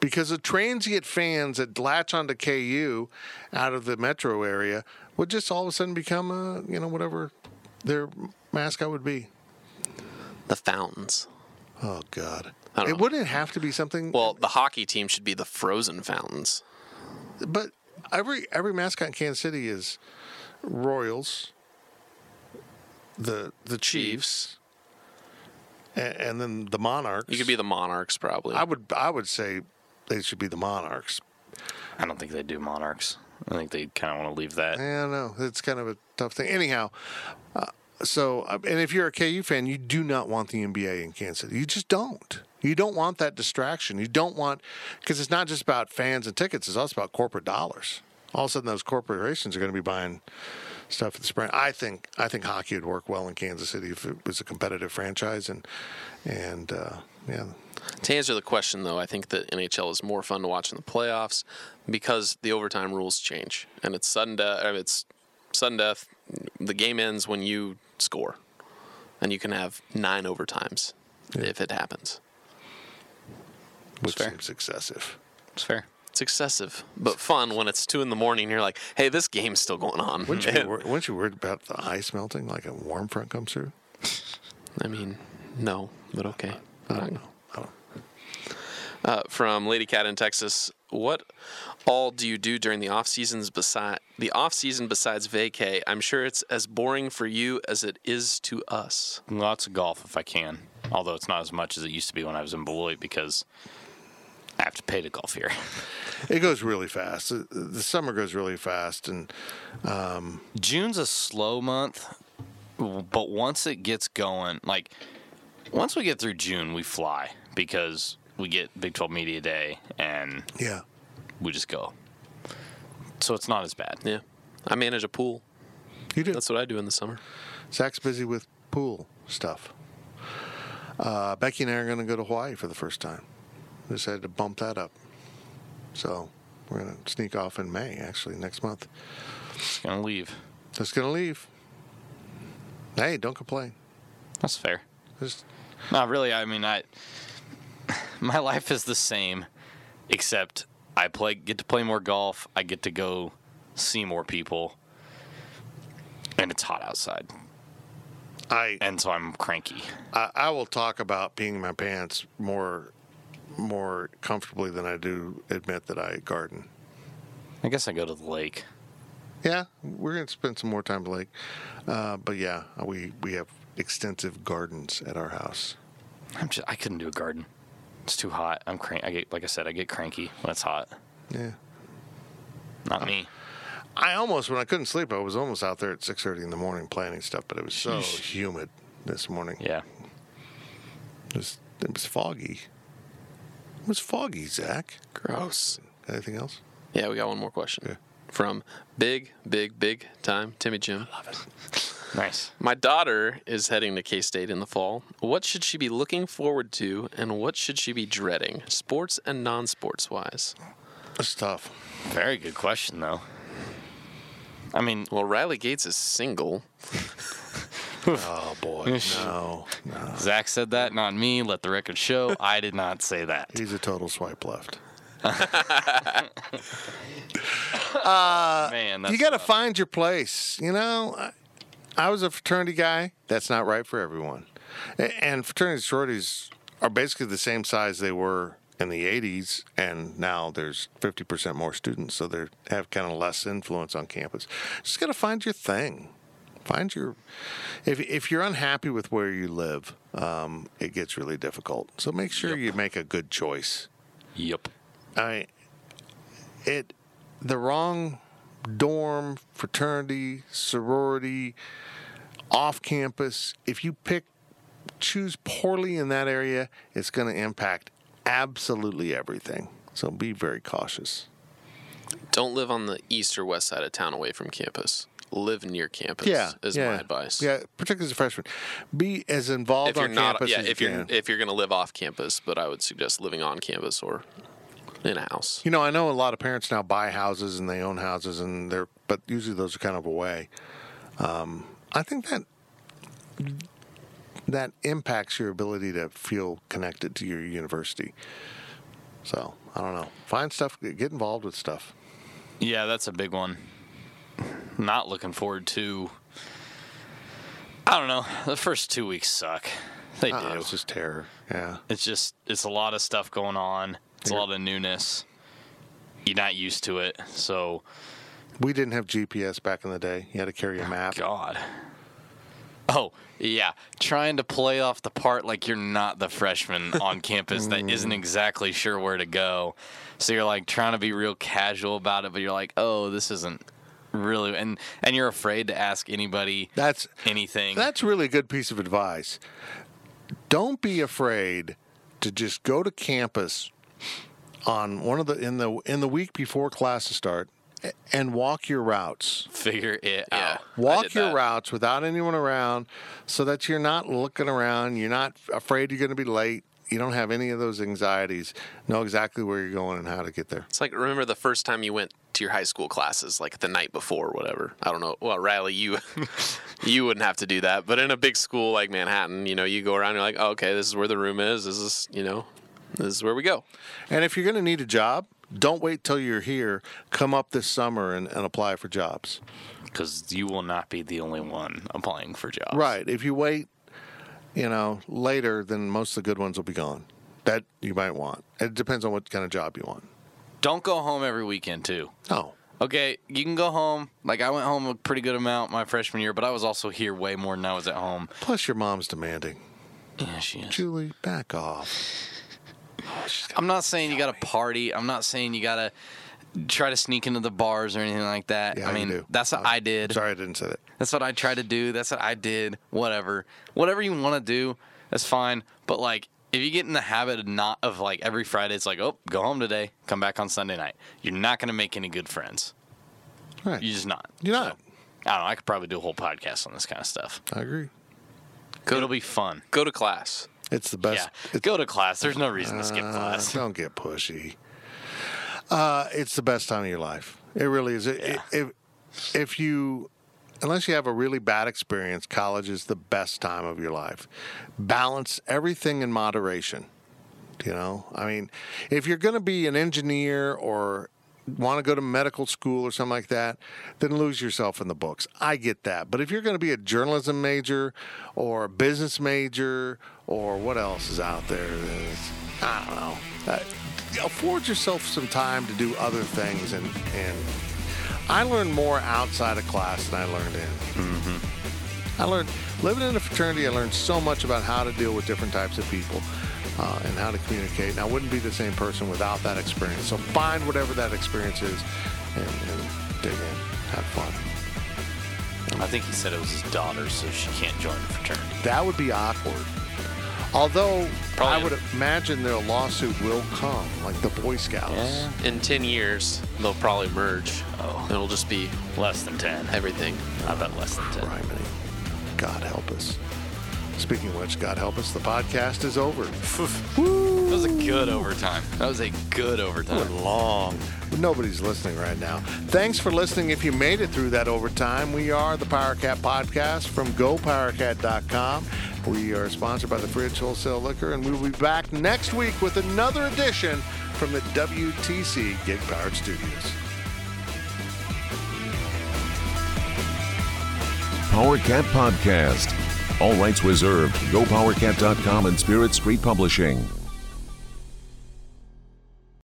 Because the transient fans that latch onto KU out of the metro area would just all of a sudden become a, you know, whatever their mascot would be. the Fountains. Oh, God. It know. wouldn't have to be something. Well, the hockey team should be the Frozen Fountains. But every every mascot in Kansas City is Royals, the the Chiefs, and, and then the Monarchs. You could be the Monarchs probably. I would I would say they should be the Monarchs. I don't think they do Monarchs. I think they kind of want to leave that. I don't know. It's kind of a tough thing. Anyhow, uh, so uh, and if you're a KU fan, you do not want the NBA in Kansas City. You just don't. You don't want that distraction. You don't want because it's not just about fans and tickets. It's also about corporate dollars. All of a sudden, those corporations are going to be buying stuff at the Sprint. I think I think hockey would work well in Kansas City if it was a competitive franchise and and uh, yeah. To answer the question, though, I think that NHL is more fun to watch in the playoffs because the overtime rules change, and it's sudden death. It's sudden death. The game ends when you score, and you can have nine overtimes if it happens. which fair. seems excessive. It's fair. It's excessive, but fun when it's two in the morning. You're like, "Hey, this game's still going on." Wouldn't you, [LAUGHS] wor- wouldn't you worried about the ice melting like a warm front comes through? I mean, no, but okay. I don't know. I don't Uh, from Lady Cat in Texas, what all do you do during the off seasons beside the off season besides vacay? I'm sure it's as boring for you as it is to us. Lots of golf if I can. Although it's not as much as it used to be when I was in Beloit because I have to pay to golf here. It goes really fast. The, the summer goes really fast, and June's a slow month, but once it gets going, like once we get through June, we fly because we get Big 12 Media Day and yeah, we just go. So it's not as bad. Yeah, I manage a pool. you do. That's what I do in the summer. Zach's busy with pool stuff. Uh, Becky and I are going to go to Hawaii for the first time. We decided to bump that up, so we're going to sneak off in May. Actually, next month. It's gonna leave. Just going to leave. Hey, don't complain. That's fair. Just Not really. I mean, I [LAUGHS] my life is the same, except I play get to play more golf. I get to go see more people, and it's hot outside, I, and so I'm cranky. I I will talk about peeing in my pants more more comfortably than I do admit that I garden. I guess I go to the lake. Yeah, we're gonna spend some more time at the lake, uh, but yeah, we we have extensive gardens at our house. I'm just I couldn't do a garden. It's too hot. I'm crank. I get like I said. I get cranky when it's hot. Yeah. Not me. I almost, when I couldn't sleep, I was almost out there at six thirty in the morning planning stuff, but it was so humid this morning. Yeah. It was, it was foggy. It was foggy, Zach. Gross. Anything else? Yeah, we got one more question Yeah. from big, big, big time Timmy Jim. Nice. My daughter is heading to K State in the fall. What should she be looking forward to, and what should she be dreading, sports and non-sports wise? It's tough. Very good question though. I mean, Well, Riley Gates is single. [LAUGHS] Oh boy, [LAUGHS] no, no. Zach said that, not me. Let the record show. I did not say that. He's a total swipe left. [LAUGHS] Uh, Man, that's you got to find your place. You know, I, was a fraternity guy. That's not right for everyone. And fraternity sororities are basically the same size they were in the 80s, and now there's 50% more students, so they have kind of less influence on campus. Just got to find your thing. Find your. If if you're unhappy with where you live, um, it gets really difficult. So make sure you make a good choice. Yep. I it the wrong dorm, fraternity, sorority, off campus, if you pick choose poorly in that area, it's going to impact absolutely everything. So be very cautious. Don't live on the east or west side of town away from campus. Live near campus. Yeah, is yeah, my advice. Yeah, particularly as a freshman, be as involved If you're on not, campus yeah, as if you you're if you're gonna live off campus, but I would suggest living on campus or in a house. You know, I know a lot of parents now buy houses and they own houses, and they're but usually those are kind of away. Um, I think that that impacts your ability to feel connected to your university. So I don't know. Find stuff. Get involved with stuff. Yeah, that's a big one. Not looking forward to. I don't know. The first two weeks suck. They do. Uh, it's just terror. Yeah. It's just it's a lot of stuff going on. It's a lot of newness. You're not used to it, so We didn't have GPS back in the day. You had to carry a map. God. Oh yeah, trying to play off the part like you're not the freshman on [LAUGHS] campus that isn't mm. exactly sure where to go. So you're like trying to be real casual about it, but you're like, oh, this isn't really, and and you're afraid to ask anybody That's anything. That's really a good piece of advice. Don't be afraid to just go to campus on one of the in the in the week before classes start and walk your routes. Figure it Yeah, out. Walk your that. routes without anyone around so that you're not looking around, you're not afraid you're going to be late. You don't have any of those anxieties. Know exactly where you're going and how to get there. It's like remember the first time you went to your high school classes, like the night before, or whatever. I don't know. Well, Riley, you [LAUGHS] you wouldn't have to do that, but in a big school like Manhattan, you know, you go around, you're like, oh, okay, this is where the room is. This is, you know, this is where we go. And if you're going to need a job, don't wait till you're here. Come up this summer and, and apply for jobs. Because you will not be the only one applying for jobs. Right. If you wait, you know, later, then most of the good ones will be gone. That you might want. It depends on what kind of job you want. Don't go home every weekend too. Oh, Okay, you can go home. Like I went home a pretty good amount my freshman year, but I was also here way more than I was at home. plus your mom's demanding. Yeah, she is. Julie, back off. I'm not saying you got to party. I'm not saying you got to try to sneak into the bars or anything like that. Yeah, I mean, do. that's what oh, I did. Sorry, I didn't say that. That's what I tried to do. That's what I did. Whatever. Whatever you want to do, that's fine. But like, if you get in the habit of not of like every Friday, it's like, oh, go home today, come back on Sunday night. You're not gonna make any good friends. Right. You're just not. You're not. I don't know. I could probably do a whole podcast on this kind of stuff. I agree. It'll be fun. Go to class. It's the best. Yeah. It's, Go to class. There's no reason to skip uh, class. [LAUGHS] don't get pushy. Uh, it's the best time of your life. It really is. It- Yeah. If if you unless you have a really bad experience, college is the best time of your life. Balance everything in moderation. You know, I mean, if you're going to be an engineer or want to go to medical school or something like that, then lose yourself in the books. I get that. But if you're going to be a journalism major or a business major or what else is out there, I don't know. Uh, afford yourself some time to do other things and and I learned more outside of class than I learned in. Mm-hmm. I learned living in a fraternity. I learned so much about how to deal with different types of people uh, and how to communicate. And I wouldn't be the same person without that experience. So find whatever that experience is and, and dig in, have fun. I think he said it was his daughter, so she can't join the fraternity. That would be awkward. Although Probably I would imagine their lawsuit will come, like the Boy Scouts. Yeah. In 10 years, they'll probably merge. Oh. It'll just be Less than 10. everything. I bet less than 10. Criminy. God help us. Speaking of which, God help us, the podcast is over. [LAUGHS] That was a good overtime. That was a good overtime. long. Nobody's listening right now. Thanks for listening. If you made it through that overtime, we are the PowerCat Podcast from GoPowerCat.com. We are sponsored by the Fridge Wholesale Liquor, and we will be back next week with another edition from the WTC Gig Powered Studios. PowerCat Podcast. All rights reserved. GoPowerCat.com and Spirit Street Publishing.